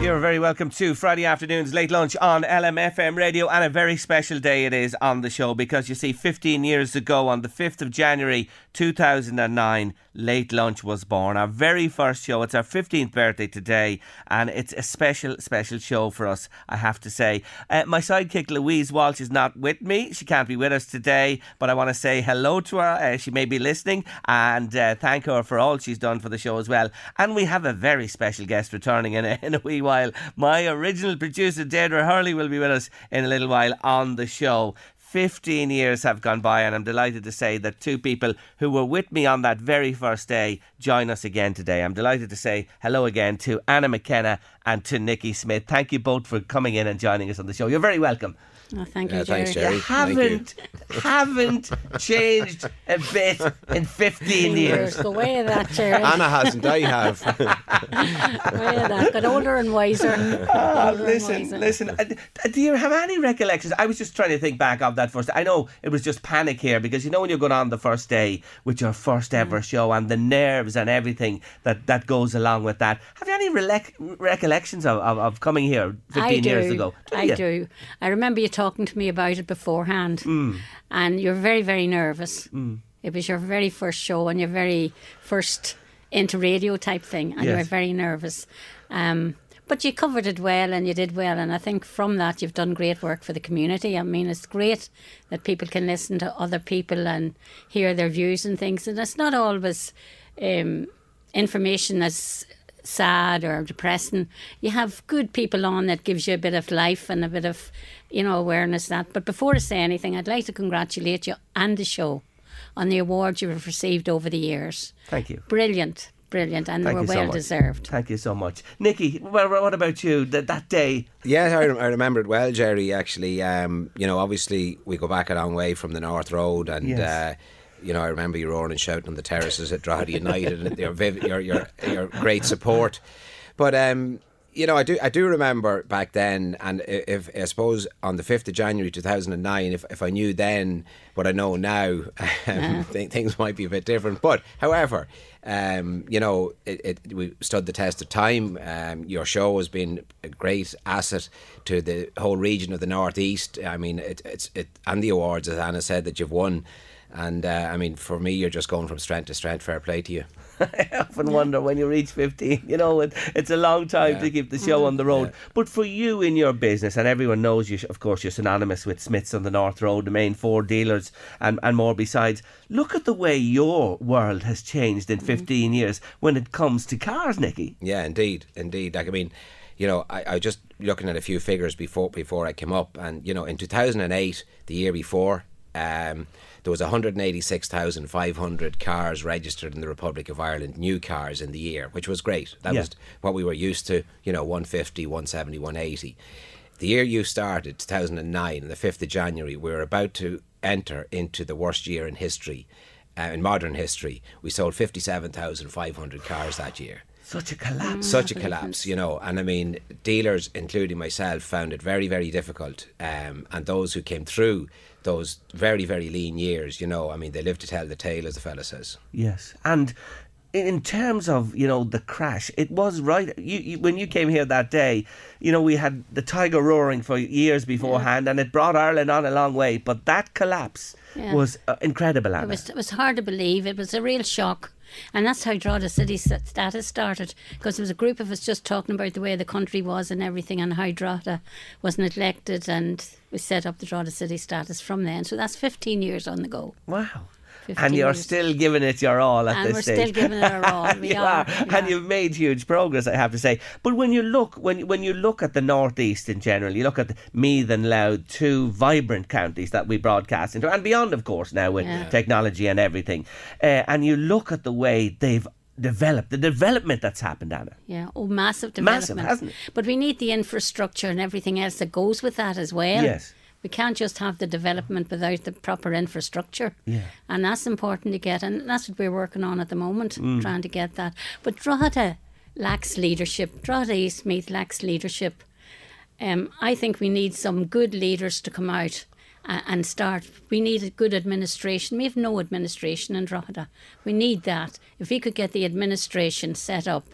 You're very welcome to Friday afternoon's late lunch on LMFM radio, and a very special day it is on the show because you see, 15 years ago, on the 5th of January 2009, Late Lunch was born. Our very first show. It's our 15th birthday today, and it's a special, special show for us, I have to say. Uh, my sidekick Louise Walsh is not with me. She can't be with us today, but I want to say hello to her. Uh, she may be listening, and uh, thank her for all she's done for the show as well. And we have a very special guest returning in a, in a wee while. My original producer, Deirdre Hurley, will be with us in a little while on the show. 15 years have gone by, and I'm delighted to say that two people who were with me on that very first day join us again today. I'm delighted to say hello again to Anna McKenna and to Nicky Smith. Thank you both for coming in and joining us on the show. You're very welcome. Oh, thank you, Yeah, Jerry. thanks, Jerry. You haven't haven't changed a bit in 15 years. Go away of that, Jerry. Anna hasn't, I have. Go away of that. Got older and wiser. Oh, older and listen, wiser. listen. uh, Do you have any recollections? I was just trying to think back of that first. I know it was just panic here because you know when you're going on the first day with your first ever Mm. show and the nerves and everything that, that goes along with that. Have you any relec- recollections of, of, of coming here 15 I do. years ago? Do I you? do. I remember you talking to me about it beforehand, Mm. and you're very, very nervous. It was your very first show and your very first into radio type thing, and you were very nervous. Um, but you covered it well and you did well, and I think from that you've done great work for the community. I mean, it's great that people can listen to other people and hear their views and things, and it's not always um, information that's sad or depressing. You have good people on that gives you a bit of life and a bit of, you know, awareness that. But before I say anything, I'd like to congratulate you and the show on the awards you have received over the years. Thank you. Brilliant, brilliant, and Thank they were well much. deserved. Thank you so much. Nicky, well, what about you? That, that day, yeah, I, I remember it well, Jerry, actually. Um, you know, obviously, we go back a long way from the North Road, and. Yes. Uh, you know, I remember you roaring and shouting on the terraces at Drogheda United, and your, your your your great support. But um, you know, I do I do remember back then, and i- if I suppose on the fifth of January two thousand and nine, if if I knew then what I know now, um, th- things might be a bit different. But however, um, you know, it, it we stood the test of time. Um, your show has been a great asset to the whole region of the northeast. I mean, it, it's it and the awards, as Anna said, that you've won. And uh, I mean, for me, you're just going from strength to strength. Fair play to you. I often wonder when you reach 15, you know, it, it's a long time Yeah. to keep the show on the road. But for you in your business, and everyone knows you, of course, you're synonymous with Smiths on the North Road, the main Ford dealers, and, and more besides. Look at the way your world has changed in 15 years when it comes to cars, Nicky. Yeah, indeed, indeed. Like I mean, you know, I, I just looking at a few figures before before I came up, and you know, in 2008, the year before, um, there was 186,500 cars registered in the Republic of Ireland, new cars in the year, which was great. That Yeah. was what we were used to, you know, 150, 170, 180. The year you started, 2009, the 5th of January, we were about to enter into the worst year in history, uh, in modern history. We sold 57,500 cars that year Such a collapse. such a collapse, you know. And I mean, dealers, including myself, found it very, very difficult. Um, and those who came through those very, very lean years, you know, I mean, they live to tell the tale, as the fella says. Yes, and in- in terms of you know the crash, it was right. You, you when you came here that day, you know we had the tiger roaring for years beforehand, and it brought Ireland on a long way. But that collapse Yeah. was uh, incredible, Anna. It was, it was hard to believe. It was a real shock. And that's how Drogheda City status started, because there was a group of us just talking about the way the country was and everything, and how Drogheda was neglected, and we set up the Drogheda City status from then. So that's 15 years on the go. Wow. 15 And you're years. still giving it your all at And this we're stage. still giving it our all. We you are, And yeah. you've made huge progress, I have to say. But when you look, when when you look at the northeast in general, you look at Meath and Louth, two vibrant counties that we broadcast into, and beyond, of course, now with Yeah. technology and everything. Uh, and you look at the way they've developed, the development that's happened, Anna. Yeah, oh, massive development. Massive, hasn't it? But we need the infrastructure and everything else that goes with that as well. Yes. We can't just have the development without the proper infrastructure. Yeah. And that's important to get, and that's what we're working on at the moment, Mm. trying to get that. But Drogheda lacks leadership. Drogheda East Meath lacks leadership. Um, I think we need some good leaders to come out and start. We need a good administration. We have no administration in Drogheda. We need that. If we could get the administration set up,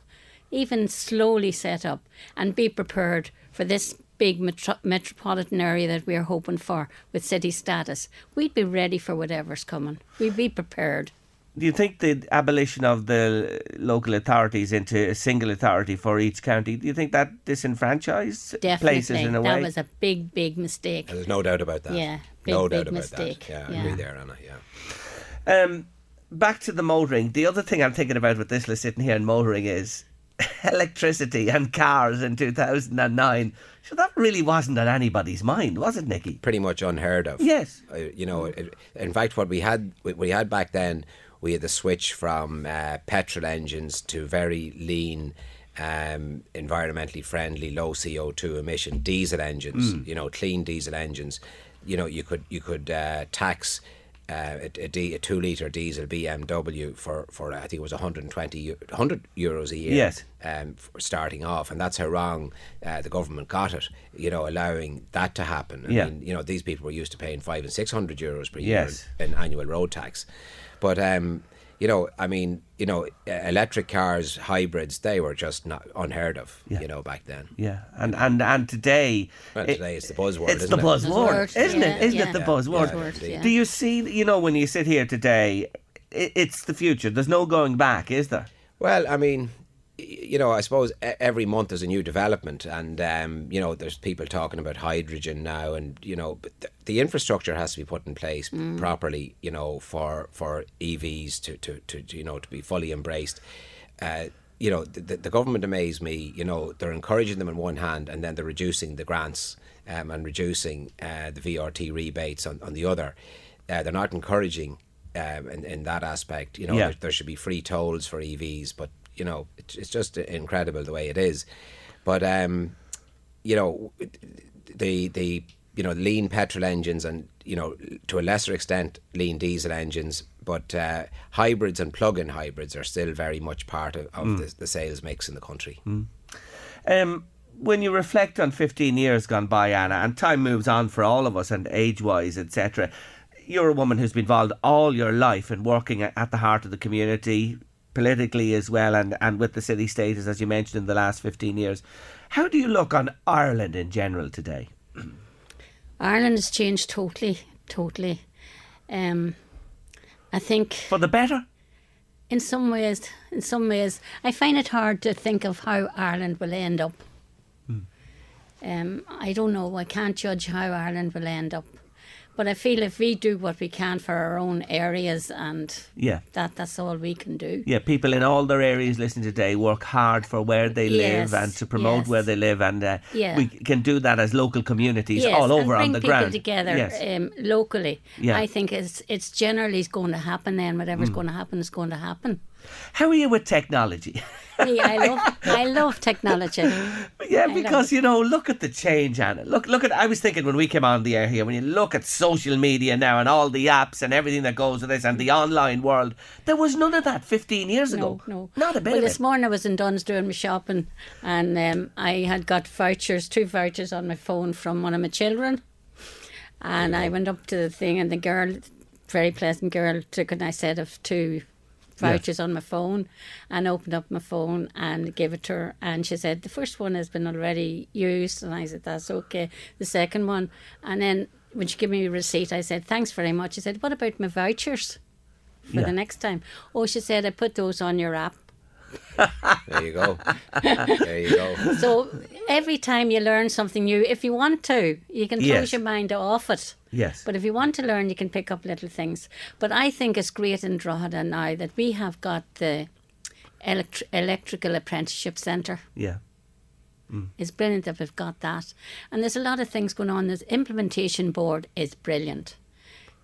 even slowly set up, and be prepared for this big metro- metropolitan area that we're hoping for with city status, we'd be ready for whatever's coming. We'd be prepared. Do you think the abolition of the local authorities into a single authority for each county, do you think that disenfranchised Definitely. places in a way? that way? was a big, big mistake. There's no doubt about that. Yeah, no big, doubt big about mistake. that. Yeah, I Yeah. agree there, Anna. Yeah. Um, back to the motoring. The other thing I'm thinking about with this list sitting here and motoring is electricity and cars in 2009. So that really wasn't on anybody's mind, was it, Nicky? Pretty much unheard of. Yes. Uh, you know, it, in fact, what we had what we had back then, we had the switch from uh, petrol engines to very lean. Um, environmentally friendly, low CO two emission diesel engines. Mm. You know, clean diesel engines. You know, you could you could uh, tax uh, a, a, D, a two liter diesel BMW for for I think it was 120 100 euros a year. Yes. um, for starting off, and that's how wrong uh, the government got it. You know, allowing that to happen. I Yeah. mean, you know, these people were used to paying five and six hundred euros per Yes. year in, in annual road tax, but um, you know, I mean, you know, electric cars, hybrids, they were just not unheard of. Yeah. You know, back then. Yeah, and and and today, Well, it- today it's the buzzword, It's isn't the it? buzzword, Buzzword, isn't yeah, it? Isn't yeah. it the Yeah, buzzword? buzzword, yeah. Do you see? You know, when you sit here today, i it's the future. There's no going back, is there? Well, I mean, y- you know, I suppose e- every month there's a new development, and um, you know, there's people talking about hydrogen now, and you know, but the, the infrastructure has to be put in place properly, you know, for for EVs to to, to, to you know to be fully embraced. Uh, you know, the, the, the government amaze me. You know, they're encouraging them on one hand, and then they're reducing the grants um, and reducing uh, the VRT rebates on, on the other. Uh, they're not encouraging um, in, in that aspect. You know, Yeah. there, there should be free tolls for EVs, but you know, it's, it's just incredible the way it is. But um, you know, the the you know lean petrol engines and you know to a lesser extent lean diesel engines, but uh, hybrids and plug-in hybrids are still very much part of, of the, the sales mix in the country. Um, when you reflect on 15 years gone by, Anna, and time moves on for all of us, and age-wise, etc. You're a woman who's been involved all your life in working at the heart of the community, politically as well, and, and with the city status, as you mentioned, in the last 15 years. How do you look on Ireland in general today? Ireland has changed totally, totally. Um, I think For the better? in some ways, in some ways, I find it hard to think of how Ireland will end up. Um, I don't know. I can't judge how Ireland will end up, but I feel if we do what we can for our own areas, and Yeah. that that's all we can do. Yeah, people in all their areas listening today work hard for where they live and to promote yes. where they live, and uh, Yeah. we can do that as local communities Yes, all over on the ground. together Yes. um, locally. Yeah. I think it's it's generally going to happen. Then Mm. whatever's going to happen is going to happen. How are you with technology? I love I love technology. yeah, love because you know, look at the change, Anna. Look, look at. I was thinking when we came on the air here, when you look at social media now and all the apps and everything that goes with this and the online world, there was none of that 15 years ago. No, no, not a bit Well, this morning I was in Dunnes doing my shopping, and um, I had got vouchers, two vouchers on my phone from one of my children, and I went up to the thing, and the girl, very pleasant girl, took a I set of two vouchers on my phone and opened up my phone and gave it to her and she said the first one has been already used and I said that's okay the second one and then when she gave me a receipt I said thanks very much she said what about my vouchers for Yeah. the next time. Oh, she said, I put those on your app. There you go. there you go. So every time you learn something new, if you want to, you can close Yes. your mind off it. Yes. But if you want to learn, you can pick up little things. But I think it's great in Drogheda now that we have got the elect- electrical apprenticeship centre. yeah. Mm. It's brilliant that we've got that. And there's a lot of things going on. This implementation board is brilliant.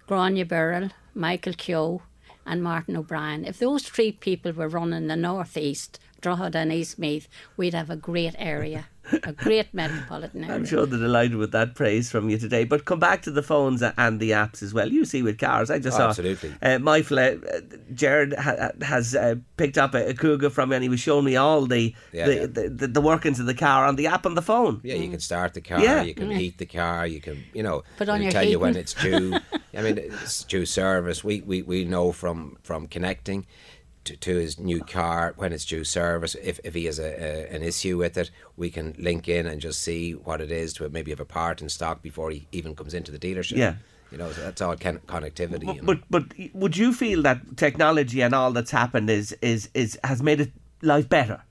Grania Burrell, Michael Keogh, and Martin O'Brien. If those three people were running the northeast, Drogheda and Eastmeath, we'd have a great area, a great metropolitan area. I'm sure they're delighted with that praise from you today. But come back to the phones and the apps as well. You see with cars. I just Oh, saw absolutely. Uh, my flat, uh, Jared ha- has uh, picked up a, a Kuga from me and he was showing me all the Yeah, the, yeah. The, the, the workings of the car on the app on the phone. Yeah, you can start the car. Yeah. You can heat the car. You can, you know, Put on it'll your tell you when it's due. I mean, it's due service. We, we, we know from from connecting to, to his new car when it's due service. If, if he has a, a an issue with it, we can link in and just see what it is to maybe have a part in stock before he even comes into the dealership. Yeah. You know, so that's all con- connectivity. you know. But but would you feel that technology and all that's happened is is, is has made it life better?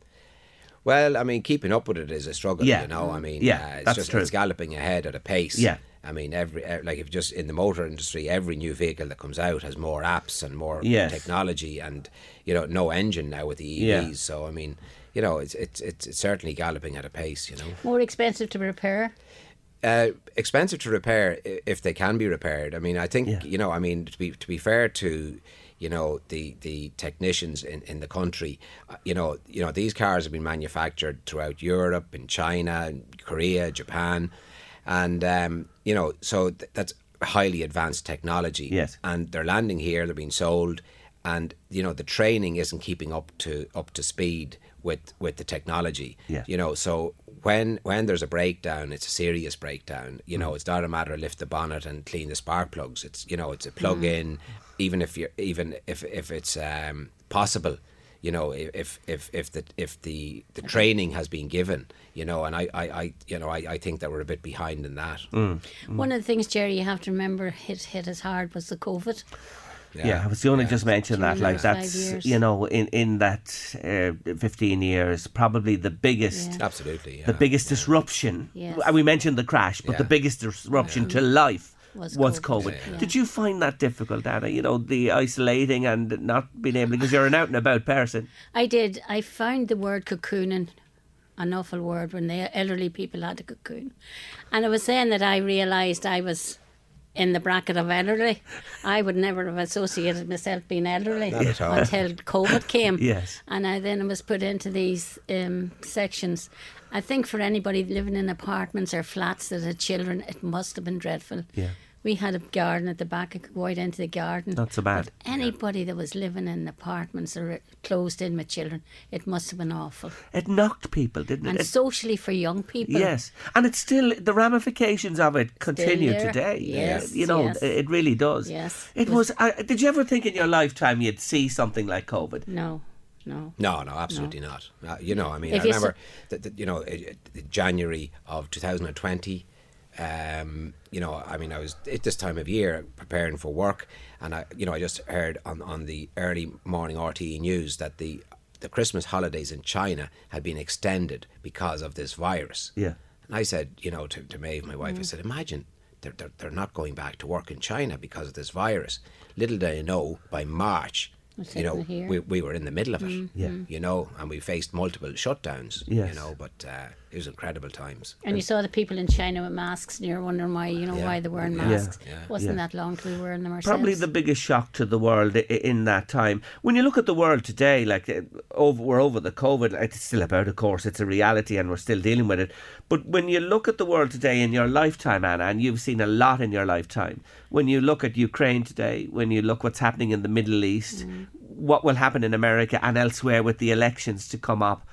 Well, I mean, keeping up with it is a struggle. Yeah. You know, I mean, Yeah, uh, it's that's just true. it's galloping ahead at a pace. Yeah. I mean, every like if just in the motor industry, every new vehicle that comes out has more apps and more Yes. technology, and you know, no engine now with the EVs. Yeah. So I mean, you know, it's it's it's, it's certainly galloping at a pace. You know, More expensive to repair. uh, expensive to repair if they can be repaired. I mean, I think Yeah. you know. I mean, to be to be fair to you know the the technicians in, in the country, uh, you know, you know these cars have been manufactured throughout Europe, in China, in Korea, Japan, and um, you know, so th- that's highly advanced technology. Yes. and they're landing here. They're being sold. And you know the training isn't keeping up to up to speed with with the technology. Yeah. You know, so when when there's a breakdown, it's a serious breakdown. You Mm. know, it's not a matter of lift the bonnet and clean the spark plugs. It's you know, it's a plug in, even if you're even if if it's um, possible. You know, if if if the if the the training has been given, you know, and I I, I you know I, I think that we're a bit behind in that. Mm. One of the things, Jerry, you have to remember hit hit us hard was the COVID. Yeah, I was going to just mention that. Like that's you know in in that uh, fifteen years, probably the biggest. Yeah. Absolutely, yeah. The biggest disruption. Yes. And we mentioned the crash, but the biggest disruption to life Was was, COVID. COVID. Yeah. Did you find that difficult, Anna? You know, the isolating and not being able because you're an out and about person. I did. I found the word cocooning an awful word when the elderly people had a cocoon. And I was saying that I realised I was in the bracket of elderly. I would never have associated myself being elderly Not at all. until COVID came. Yes. And I then was put into these um, sections. I think for anybody living in apartments or flats that had children, it must have been dreadful. Yeah. We had a garden at the back. I could go out into the garden. Not so bad. But anybody that was living in apartments or closed in with children, it must have been awful. It knocked people, didn't it? And It- socially for young people. Yes, and it's still the ramifications of it continue today. Uh, yes, you know, yes. it really does. Yes. it It was. was- I, did you ever think in your lifetime you'd see something like COVID? No, no. No, no, absolutely not. Uh, you know, I mean, If I you remember that, that you know, January of 2020. Um, you know, I mean, I was at this time of year preparing for work, and I, you know, I just heard on on the early morning RTE news that the the Christmas holidays in China had been extended because of this virus. Yeah. And I said, you know, to, to Maeve, my wife, I said, imagine they're, they're, they're not going back to work in China because of this virus. Little did I know, by March, It's you know, here. we, we were in the middle of it. Yeah. You know, and we faced multiple shutdowns. Yes. You know, but uh, it was incredible times. And you saw the people in China with masks, and you're wondering why, you know, Yeah. why they were wearing Yeah. masks. Yeah. Wasn't Yeah. that long till we were wearing them ourselves. Probably the biggest shock to the world i- in that time. When you look at the world today, like uh, over, we're over the COVID. It's still about, of course, it's a reality, and we're still dealing with it. But when you look at the world today in your lifetime, Anna, and you've seen a lot in your lifetime. When you look at Ukraine today, when you look what's happening in the Middle East, what will happen in America and elsewhere with the elections to come up.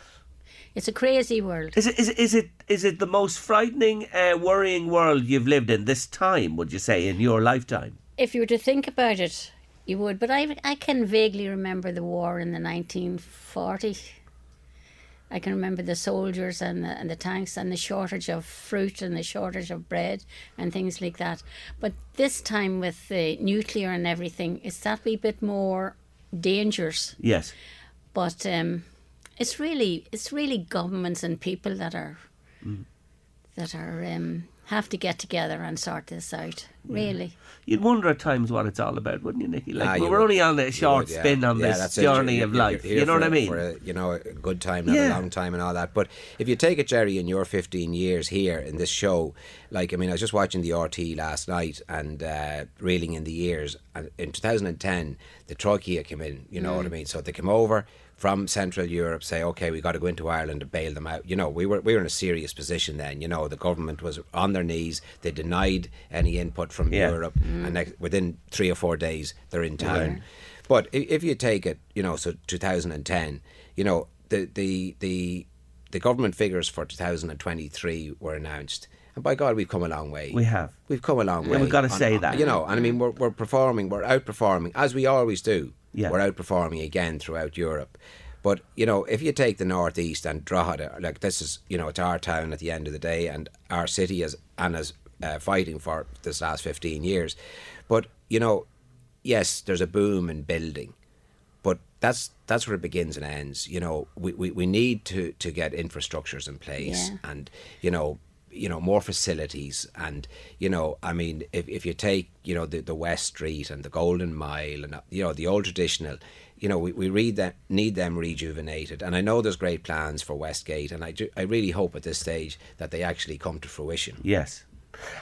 It's a crazy world. Is it is it is it is it the most frightening, uh, worrying world you've lived in this time? Would you say in your lifetime? If you were to think about it, you would. But I, I can vaguely remember the war in the 1940s. I can remember the soldiers and the, and the tanks and the shortage of fruit and the shortage of bread and things like that. But this time with the nuclear and everything, it's that wee bit more dangerous. Yes. But um, it's really it's really governments and people that are that are um, have to get together and sort this out. Really. You'd wonder at times what it's all about, wouldn't you, Nicky? Like Ah, we you we're would. only on a short would, yeah. spin on Yeah, this that's it. journey You're- of you're- life. you're You know for what I mean? For a, you know, a good time, not Yeah. a long time, and all that. But if you take it, Jerry, in your 15 years here in this show, like I mean, I was just watching the RT last night and uh, reeling in the years. And in 2010, the Troika came in. You know what I mean? So they came over from Central Europe, say, okay, we got to go into Ireland to bail them out. You know, we were we were in a serious position then. You know, the government was on their knees. They denied any input from Yeah. Europe, and mm. next, within three or four days, they're in town. But if you take it, you know, so 2010, you know, the the the the government figures for 2023 were announced, and by God, we've come a long way. We have. We've come a long way. We've gotta On- say on- that. You know, and I mean, we're we're performing, we're outperforming as we always do. Yeah. We're outperforming again throughout Europe. But you know, if you take the northeast and Drogheda, like this is, you know, it's our town at the end of the day, and our city is and is uh, fighting for this last fifteen years. But you know, yes, there's a boom in building, but that's that's where it begins and ends. You know, we, we, we need to, to get infrastructures in place Yeah. and you know you know more facilities and you know I mean if, if you take you know the, the West Street and the Golden Mile and uh, you know the old traditional you know we, we read that need them rejuvenated and I know there's great plans for Westgate and I, do, I really hope at this stage that they actually come to fruition Yes.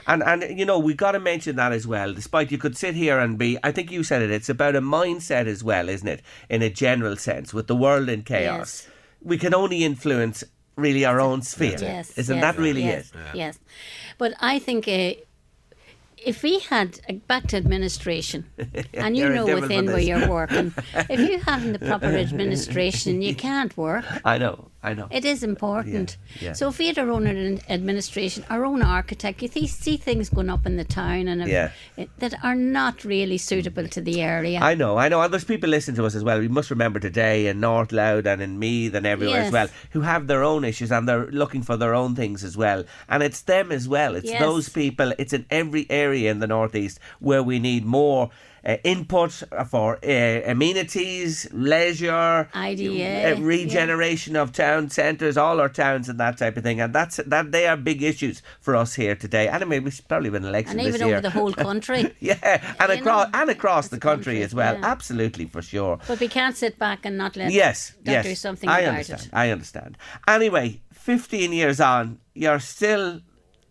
And and you know we got to mention that as well. Despite you could sit here and be, I think you said it. It's about a mindset as well, isn't it? In a general sense, with the world in chaos, Yes. we can only influence really our own sphere. Yes. Isn't yes, that really yes, it? Yes. But I think uh, if we had uh, back to administration, and you know within where you're working, if you haven't the proper administration, you can't work. I know. I know. It is important. Yeah, yeah. So if we had our own administration, our own architect, you see, see things going up in the town and Yeah. it, that are not really suitable to the area. I know, I know. And there's people listening to us as well. We must remember today in North Louth and in Meath and everywhere as well, who have their own issues and they're looking for their own things as well. And it's them as well. It's Yes. those people. It's in every area in the northeast where we need more. Uh, input for uh, amenities, leisure, IDA, uh, regeneration of town centres, all our towns and that type of thing, and that's that. They are big issues for us here today. And I mean, we should probably have an election and this even year. over the whole country. yeah, and You across know, and across the country, country, as well. yeah. Absolutely, for sure. But we can't sit back and not let Yes, yes. do something I about understand. it. I understand. Anyway, 15 years on, you're still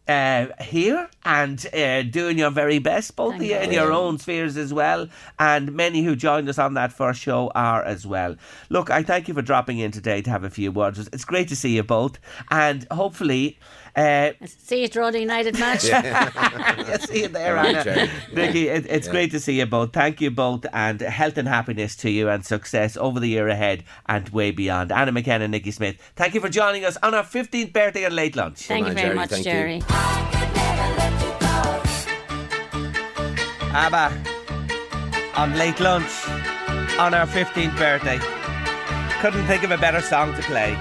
uh, here and uh, doing your very best, both Thank you in your own spheres as well. And many who joined us on that first show are as well. Look, I thank you for dropping in today to have a few words. It's great to see you both. And hopefully, uh, See you draw the United match. yeah, see you there, All right, Anna. Jerry. Nicky, it, it's great to see you both. Thank you both, and health and happiness to you, and success over the year ahead and way beyond. Anna McKenna, Nicky Smith, thank you for joining us on our 15th birthday and late lunch. Thank Come you on, very Jerry, much, thank you. Jerry. ABBA on late lunch on our 15th birthday. Couldn't think of a better song to play.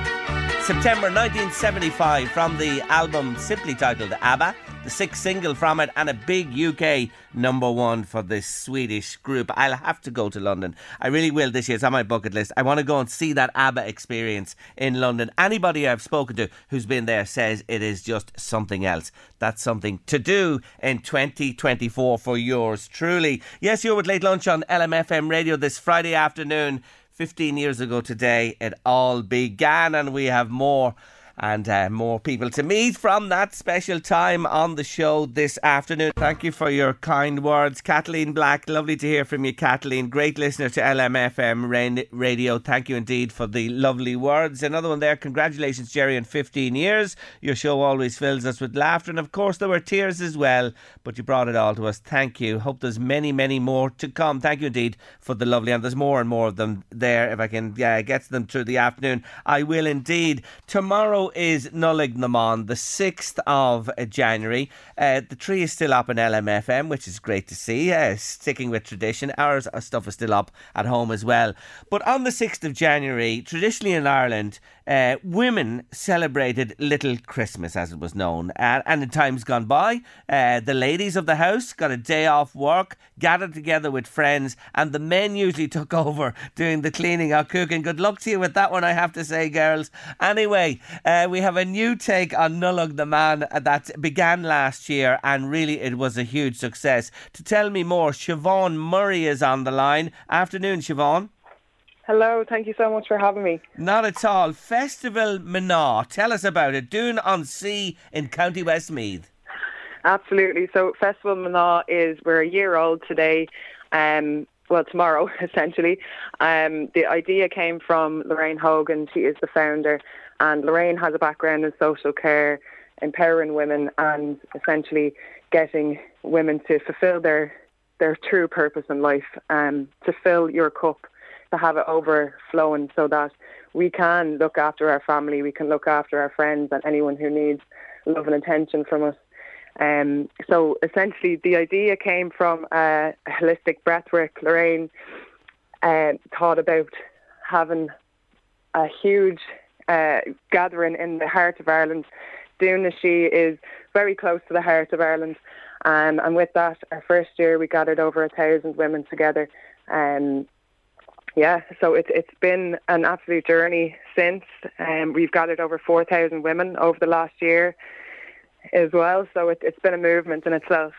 September 1975 from the album simply titled ABBA, the sixth single from it, and a big UK number one for this Swedish group. I'll have to go to London. I really will this year. It's on my bucket list. I want to go and see that ABBA experience in London. Anybody I've spoken to who's been there says it is just something else. That's something to do in 2024 for yours truly. Yes, you're with Late Lunch on LMFM Radio this Friday afternoon. 15 years ago today, it all began, and we have more and uh, more people to meet from that special time on the show this afternoon. Thank you for your kind words. Kathleen Black, lovely to hear from you, Kathleen. Great listener to LMFM radio. Thank you indeed for the lovely words. Another one there. Congratulations, Jerry, on 15 years. Your show always fills us with laughter, and of course, there were tears as well, but you brought it all to us. Thank you. Hope there's many, many more to come. Thank you indeed for the lovely, and there's more and more of them there. If I can uh, get to them through the afternoon, I will indeed. Tomorrow is Nollaig na mBan, the 6th of January. Uh, the tree is still up in LMFM, which is great to see. Uh, sticking with tradition. Our uh, stuff is still up at home as well. But on the 6th of January, traditionally in Ireland, uh, women celebrated Little Christmas, as it was known. Uh, and in times gone by, uh, the ladies of the house got a day off work, gathered together with friends, and the men usually took over doing the cleaning or cooking. Good luck to you with that one, I have to say, girls. Anyway, uh, we have a new take on Nollaig na mBan that began last year, and really it was a huge success. To tell me more, Siobhan Murray is on the line. Afternoon, Siobhan. Hello, thank you so much for having me. Not at all. Festival Mná. Tell us about it. Dún na Sí in County Westmeath. Absolutely. So Festival Mná is we're a year old today. Um, well, tomorrow, essentially. Um, the idea came from Lorraine Hogan. She is the founder, and Lorraine has a background in social care, empowering women, and essentially getting women to fulfil their their true purpose in life, um, to fill your cup to have it overflowing so that we can look after our family, we can look after our friends and anyone who needs love and attention from us. Um, so essentially, the idea came from a holistic breathwork. Lorraine uh, thought about having a huge uh, gathering in the heart of Ireland. Doon she is very close to the heart of Ireland. Um, and with that, our first year, we gathered over a thousand women together. Um, yeah, so it's it's been an absolute journey since. Um, we've gathered over four thousand women over the last year as well. So it, it's been a movement in itself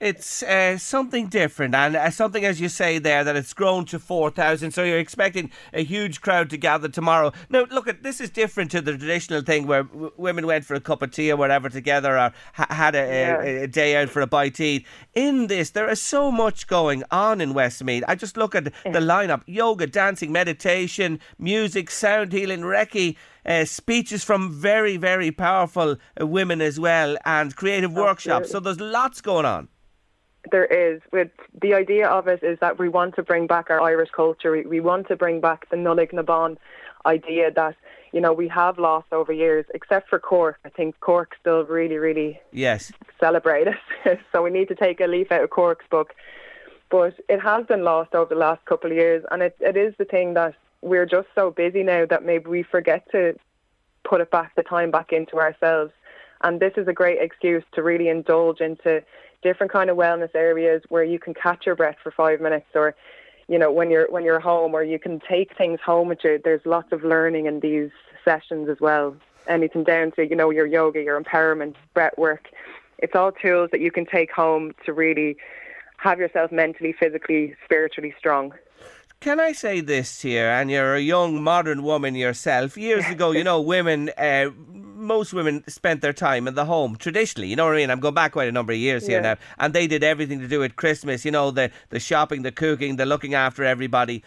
it's uh, something different and uh, something, as you say there, that it's grown to 4,000. So you're expecting a huge crowd to gather tomorrow. Now, look, at this is different to the traditional thing where w- women went for a cup of tea or whatever together or ha- had a, yeah. a, a, day out for a bite to eat. In this, there is so much going on in Westmeath. I just look at the lineup yoga, dancing, meditation, music, sound healing, Reiki. Uh, speeches from very, very powerful uh, women as well, and creative Absolutely. workshops. So there's lots going on there is. With the idea of it is that we want to bring back our Irish culture. We, we want to bring back the Nollaig na mBan idea that you know we have lost over years, except for Cork. I think Cork still really, really yes celebrate it. so we need to take a leaf out of Cork's book. But it has been lost over the last couple of years, and it, it is the thing that we're just so busy now that maybe we forget to put it back, the time back into ourselves. And this is a great excuse to really indulge into different kind of wellness areas where you can catch your breath for five minutes or you know when you're when you're home or you can take things home with you. There's lots of learning in these sessions as well. Anything down to you know your yoga your empowerment breath work. It's all tools that you can take home to really have yourself mentally physically spiritually strong can I say this here? And you're a young modern woman yourself. Years ago, you know, women uh, most women spent their time in the home traditionally. You know what I mean? I'm going back quite a number of years yeah. here now, and they did everything to do with Christmas. You know, the the shopping, the cooking, the looking after everybody.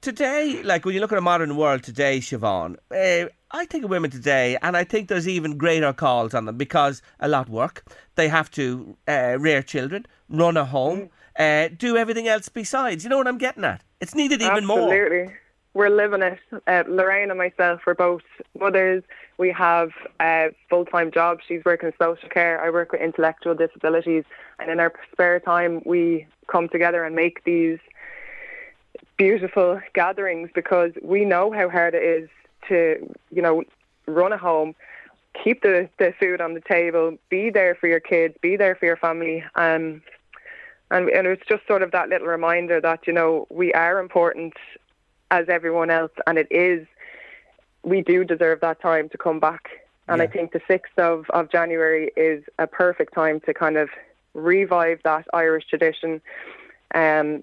Today, like when you look at a modern world today, Siobhan, uh, I think of women today, and I think there's even greater calls on them because a lot work. They have to uh, rear children, run a home, mm. Uh, do everything else besides. You know what I'm getting at? It's needed even Absolutely. more. Absolutely. We're living it. Uh, Lorraine and myself, we're both mothers. We have a full time jobs. She's working in social care. I work with intellectual disabilities. And in our spare time, we come together and make these beautiful gatherings because we know how hard it is to, you know, run a home, keep the, the food on the table, be there for your kids, be there for your family. Um, and, and it's just sort of that little reminder that, you know, we are important as everyone else and it is we do deserve that time to come back. And yeah. I think the 6th of, of January is a perfect time to kind of revive that Irish tradition um,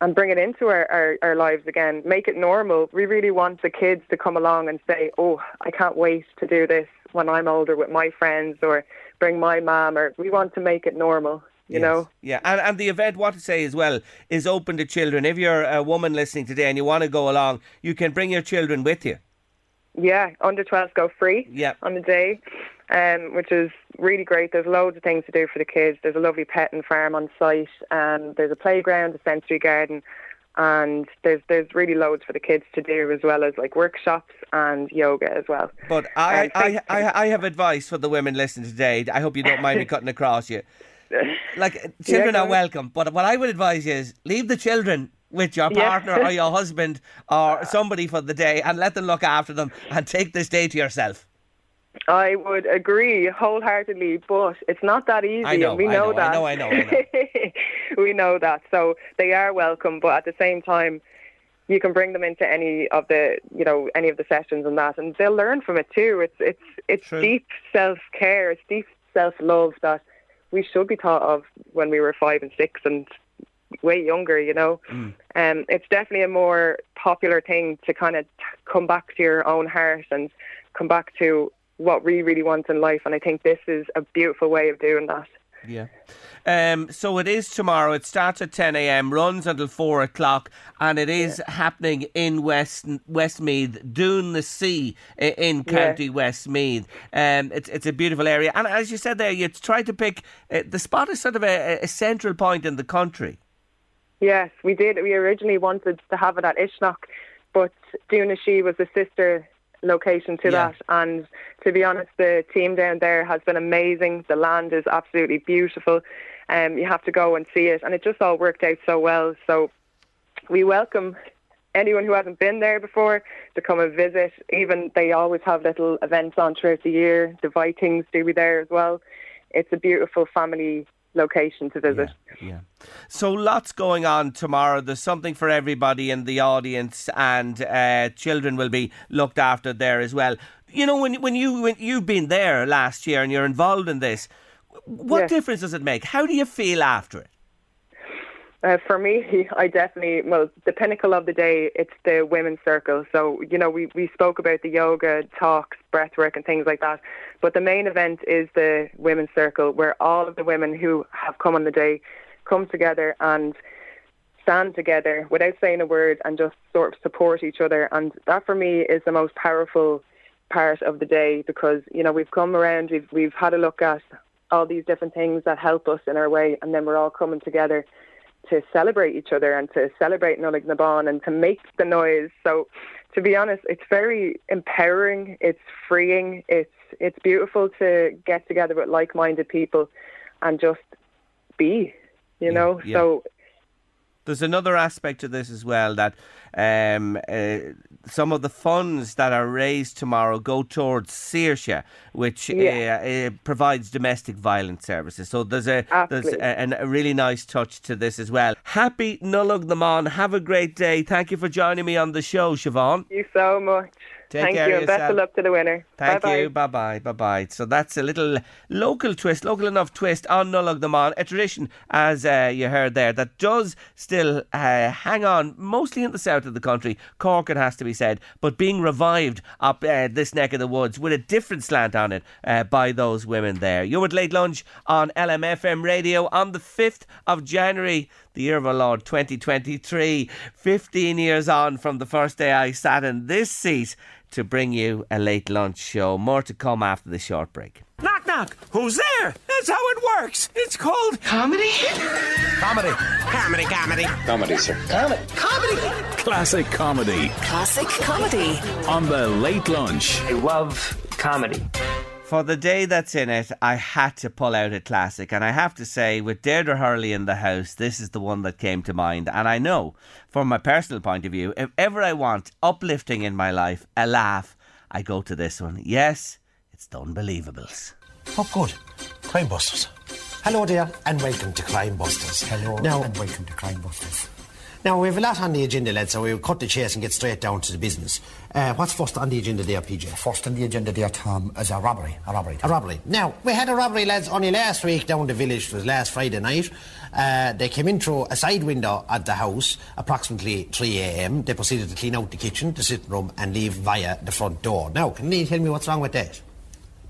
and bring it into our, our, our lives again. Make it normal. We really want the kids to come along and say, oh, I can't wait to do this when I'm older with my friends or bring my mom or we want to make it normal you yes. know. Yeah, and, and the event, what to say as well, is open to children. If you're a woman listening today and you want to go along, you can bring your children with you. Yeah, under 12s go free yeah. on the day, um, which is really great. There's loads of things to do for the kids. There's a lovely pet and farm on site, and there's a playground, a sensory garden, and there's there's really loads for the kids to do as well as like workshops and yoga as well. But I I, I, I have advice for the women listening today. I hope you don't mind me cutting across you. Like children yeah, are welcome, but what I would advise you is leave the children with your Yeah. partner or your husband or somebody for the day and let them look after them and take this day to yourself. I would agree wholeheartedly, but it's not that easy. I know, and we I know, know, I that. know, I know, I we know that. So they are welcome, but at the same time, you can bring them into any of the, you know, any of the sessions and that, and they'll learn from it too. It's it's it's True. deep self care, it's deep self love that we should be taught of when we were five and six and way younger. You know, Mm. um, it's definitely a more popular thing to kind of t- come back to your own heart and come back to what we really want in life. And I think this is a beautiful way of doing that. Yeah. Um, so it is tomorrow. It starts at 10 a.m., runs until 4 o'clock, and it is happening in West Westmeath, Dún na Sí in Yeah. County Westmeath. Um, it's, it's a beautiful area. And as you said there, you try to pick uh, the spot is sort of a, a central point in the country. Yes, we did. We originally wanted to have it at Uisneach, but Dún na Sí was a sister location to Yeah. that. And to be honest, the team down there has been amazing. The land is absolutely beautiful. Um, you have to go and see it, and it just all worked out so well. So we welcome anyone who hasn't been there before to come and visit. Even they always have little events on throughout the year. The Vikings do be there as well. It's a beautiful family location to visit. Yeah. So lots going on tomorrow. There's something for everybody in the audience, and uh, children will be looked after there as well. You know, when when you when you've been there last year and you're involved in this, what Yes. difference does it make? How do you feel after it? Uh, for me, I definitely, well, the pinnacle of the day, it's the women's circle. So, you know, we, we spoke about the yoga, talks, breathwork and things like that. But the main event is the women's circle where all of the women who have come on the day come together and stand together without saying a word and just sort of support each other. And that for me is the most powerful part of the day because, you know, we've come around, we've, we've had a look at all these different things that help us in our way and then we're all coming together to celebrate each other and to celebrate Nollaig na mBan and to make the noise. So to be honest, it's very empowering, it's freeing, it's it's beautiful to get together with like minded people and just be, you know. yeah. So There's another aspect to this as well that um, uh, some of the funds that are raised tomorrow go towards Saoirse, which Yeah. uh, uh, provides domestic violence services. So there's a there's a, a really nice touch to this as well. Happy Nollaig na mBan. Have a great day. Thank you for joining me on the show, Siobhan. thank you so much. Take Thank you and best of luck to the winner. Thank Bye-bye. you. Bye bye. Bye bye. So that's a little local twist, local enough twist on Nollaig na mBan, a tradition, as uh, you heard there, that does still uh, hang on, mostly in the south of the country. Cork, it has to be said, but being revived up uh, this neck of the woods with a different slant on it uh, by those women there. You're at Late Lunch on LMFM Radio on the 5th of January the year of our Lord 2023, 15 years on from the first day I sat in this seat to bring you a late lunch show. More to come after the short break. Knock. Who's there? That's how it works. It's called Comedy? comedy. Comedy, comedy. Comedy, sir. Comedy. Comedy. Classic comedy Classic comedy. on the late lunch. I love comedy. For the day that's in it, I had to pull out a classic, and I have to say, with Deirdre Hurley in the house, this is the one that came to mind. And I know, from my personal point of view, if ever I want uplifting in my life, a laugh, I go to this one. Yes, it's D'Unbelievables. Oh, good. Crime Busters. Hello dear, and welcome to Crime Busters. Hello, now, and welcome to Crime Busters. Now, we have a lot on the agenda, lads, so we'll cut the chase and get straight down to the business. Uh, what's first on the agenda there, PJ? First on the agenda there, Tom, is a robbery. A robbery. A robbery. Now, we had a robbery, lads, only last week down the village. It was last Friday night. Uh, they came in through a side window at the house, approximately 3 a.m. They proceeded to clean out the kitchen, the sitting room, and leave via the front door. Now, can you tell me what's wrong with that?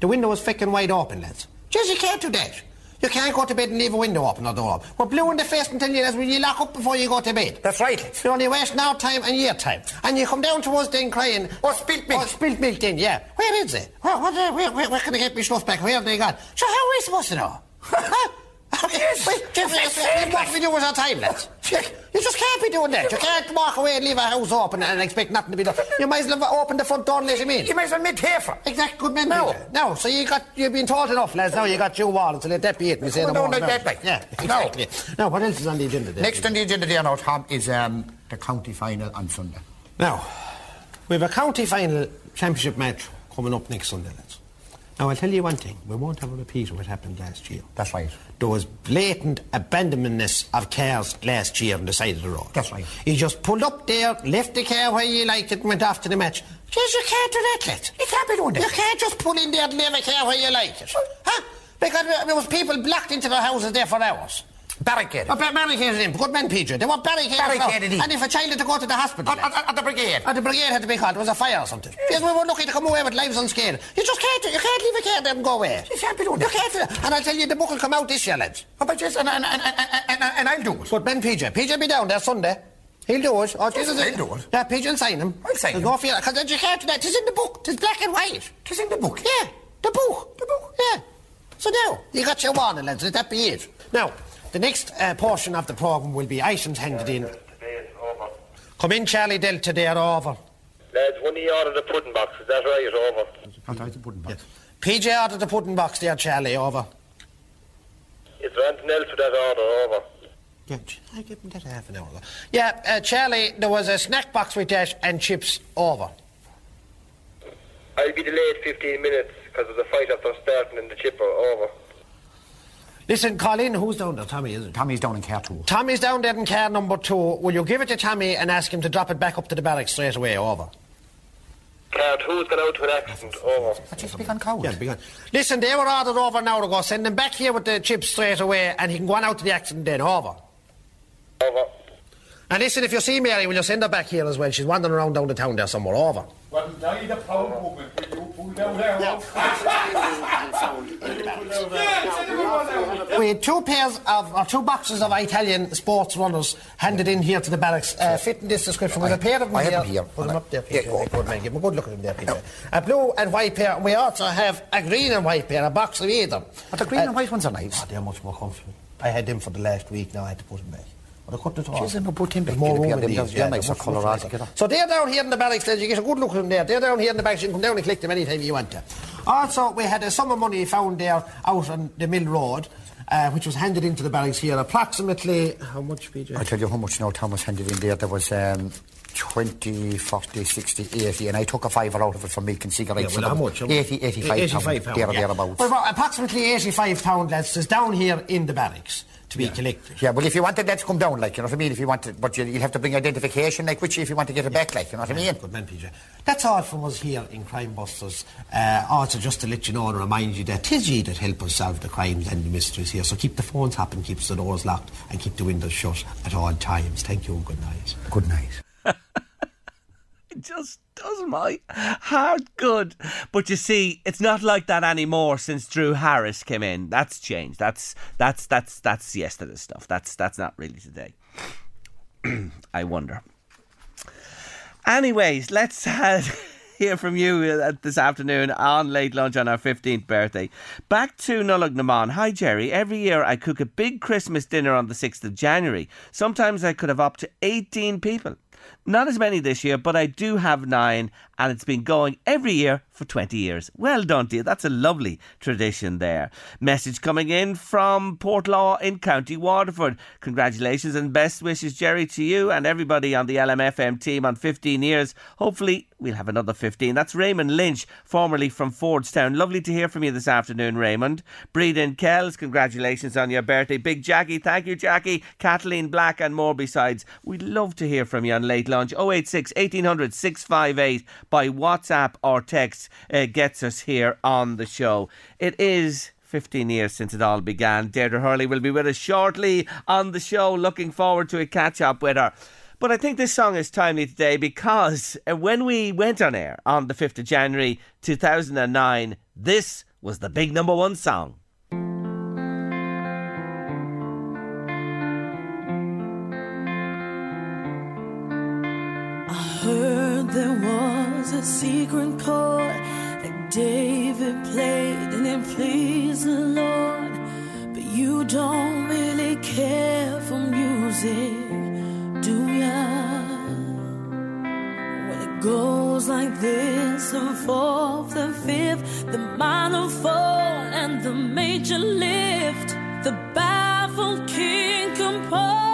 The window was fucking wide open, lads. Just you can't do that. You can't go to bed and leave a window open or door open. We're blue in the face and tell you that when you lock up before you go to bed. That's right. You're only wasting our time and your time. And you come down to us then crying. Oh, spilt milk. Oh, spilt milk then, yeah. Where is it? Where, where, where, where can I get my stuff back? Where have they gone? So how are we supposed to know? Wait, Jeff, what we do with our time, lads? You just can't be doing that. You can't walk away and leave a house open and expect nothing to be done. You might as well open the front door and let him in. You might as well make for. Exactly, good man. No. No, so you got you've been taught enough, lads. Now you got your wall, so let that be it. We say no that. Yeah, No. exactly. Now, what else is on the agenda? There? Next on the agenda there now, Tom, is um, the county final on Sunday. Now, we have a county final championship match coming up next Sunday, lads. Now, I'll tell you one thing. We won't have a repeat of what happened last year. That's right. There was blatant abandonmentness of cars last year on the side of the road. That's right. You just pulled up there, left the car where you liked it, and went off to the match. Yes, you can't do that, lad. You can't be doing that. You can't just pull in there and leave a car where you like it. Huh? Because there was people blocked into their houses there for hours. Barricaded. Bar- barricaded in. Good man, PJ. They were barricaded. Barricaded in. And if a child had to go to the hospital. At, at, at the brigade. At the brigade had to be called. There was a fire or something. Yes, we were lucky to come away with lives unscathed. You just can't. You can't leave a kid there and go away. You can't be doing You can't. And I tell you, the book will come out this year, lads. Oh, but yes, and, and, and, and, and, I'll do it. But Ben PJ, PJ be down there Sunday. He'll do it. Oh, Jesus, I'll do it. Yeah, PJ will sign him. I'll sign There's him. no fear. Because you can't do that. It's in the book. It's black and white. It's in the book. Yeah, the book. The book. Yeah. So now, you got your warning, lads. Let that be it. Now, the next uh, portion of the programme will be items handed in. Come in, Charlie Delta, they're over. Lads, when you order the pudding box, is that right? Over. I'll try to put it back. PJ ordered the pudding box there, Charlie, over. Is there anything else for that order? Over. Yeah, I give him that half an hour ago. Yeah, uh, Charlie, there was a snack box with that and chips over. I'll be delayed 15 minutes because there's a fight after starting in the chipper. Over. Listen, Colin, who's down there? Tommy, is it? Tommy's down in Cartoon. Tommy's down there in car number two. Will you give it to Tommy and ask him to drop it back up to the barracks straight away? Over. Card, who's gone out to an accident? Over. But you speak on code. Yeah, be gone. Listen, they were ordered over an hour ago. Send them back here with the chips straight away and he can go on out to the accident then. Over. Over. And listen, if you see Mary, will you send her back here as well? She's wandering around down the town there somewhere. Over. Well, now the power movement. Will you pull down there? We had two pairs of, or two boxes of Italian sports runners handed in here to the barracks, uh, fitting this description. With a pair of them I have here. them here. Put them up there, Yeah, Peter. go on. Good man. Give them a good look at them there, Peter. A blue and white pair. We also have a green and white pair, a box of either. But the green Uh, and white ones are nice. Oh, they're much more comfortable. I had them for the last week. Now I had to put them back. But I cut it off. Jeez, no, put them There's back. more Get a room pair in of them. these. They're- they're nicer much, much colour nicer. altogether. So they're down here in the barracks. There, you get a good look at them there. They're down here in the barracks. You can come down and collect them anytime you want to. Also, we had a sum of money found there out on the Mill Road, uh, which was handed into the barracks here. Approximately how much, PJ? I'll tell you how much now Thomas handed in there. There was um, 20, 40, 60, 80, and I took a fiver out of it for milk and cigarettes. Yeah, well, and how that- much? 80, 85, 85 pound, pound, there or yeah. thereabouts. Well, about approximately 85 pound, lads, is down here in the barracks to be collected. Yeah, well, if you wanted that to come down, like, you know what I mean? If you want wanted, but you, you'll have to bring identification, like, which if you want to get it back, like, you know what I mean? Good man, PJ. That's all from us here in Crime Busters. Uh, also, just to let you know and remind you that 'tis ye that help us solve the crimes and the mysteries here. So keep the phones hopping, keep the doors locked, and keep the windows shut at all times. Thank you and good night. Good night. It just does my heart good. But you see, it's not like that anymore since Drew Harris came in. That's changed. That's that's that's that's yesterday's stuff. That's that's not really today. I wonder. Anyways, let's uh, hear from you uh, this afternoon on late lunch on our 15th birthday. Back to Nollaig na mBan. Hi, Jerry. Every year I cook a big Christmas dinner on the 6th of January. Sometimes I could have up to 18 people. Not as many this year, but I do have nine, and it's been going every year for 20 years. Well done you. That's a lovely tradition there. Message coming in from Portlaw in County Waterford. Congratulations and best wishes, Jerry, to you and everybody on the LMFM team on 15 years. Hopefully, we'll have another 15. That's Raymond Lynch, formerly from Fordstown. Lovely to hear from you this afternoon, Raymond. Breeden Kells, congratulations on your birthday. Big Jackie, thank you, Jackie. Kathleen Black, and more besides. We'd love to hear from you on late lunch. 086 1800 658 by WhatsApp or text uh, gets us here on the show. It is 15 years since it all began. Deirdre Hurley will be with us shortly on the show. Looking forward to a catch up with her. But I think this song is timely today because uh, when we went on air on the 5th of January 2009, this was the big number one song. Secret chord that David played and it pleased the Lord. But you don't really care for music, do ya? When it goes like this, the fourth, the fifth, the minor fall and the major lift, the baffled king composing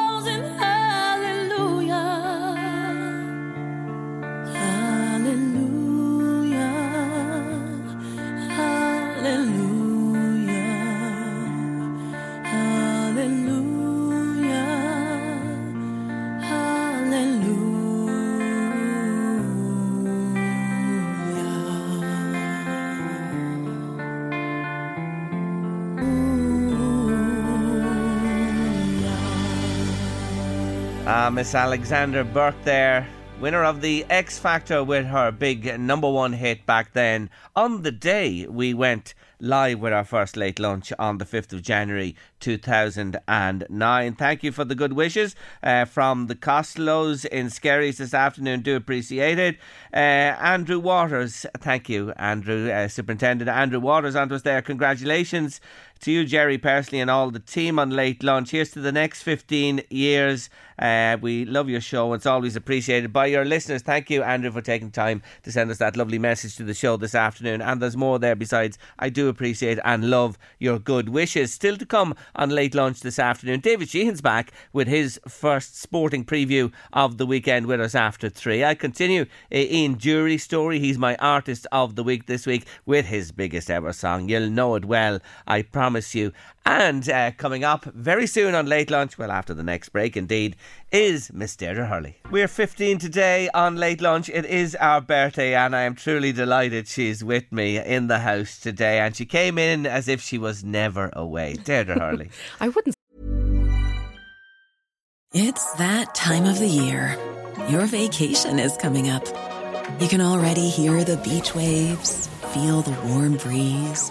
Ah, Miss Alexandra Burke there, winner of the X Factor with her big number one hit back then. On the day we went live with our first late lunch on the 5th of January 2009. Thank you for the good wishes uh, from the Costellos in Skerries this afternoon. Do appreciate it. Uh, Andrew Waters, thank you, Andrew, uh, Superintendent Andrew Waters, on to us there. Congratulations to you, Jerry Persley, and all the team on Late Lunch. Here's to the next 15 years. Uh, we love your show. It's always appreciated by your listeners. Thank you, Andrew, for taking time to send us that lovely message to the show this afternoon. And there's more there besides. I do appreciate and love your good wishes. Still to come on Late Lunch this afternoon. David Sheehan's back with his first sporting preview of the weekend with us after three. I continue uh, Ian Dury's story. He's my artist of the week this week with his biggest ever song. You'll know it well, I promise you. And uh, coming up very soon on Late Lunch, well, after the next break indeed, is Miss Deirdre Hurley. We're 15 today on Late Lunch. It is our birthday, and I am truly delighted she's with me in the house today. And she came in as if she was never away. Deirdre Hurley. I wouldn't. It's that time of the year. Your vacation is coming up. You can already hear the beach waves, feel the warm breeze,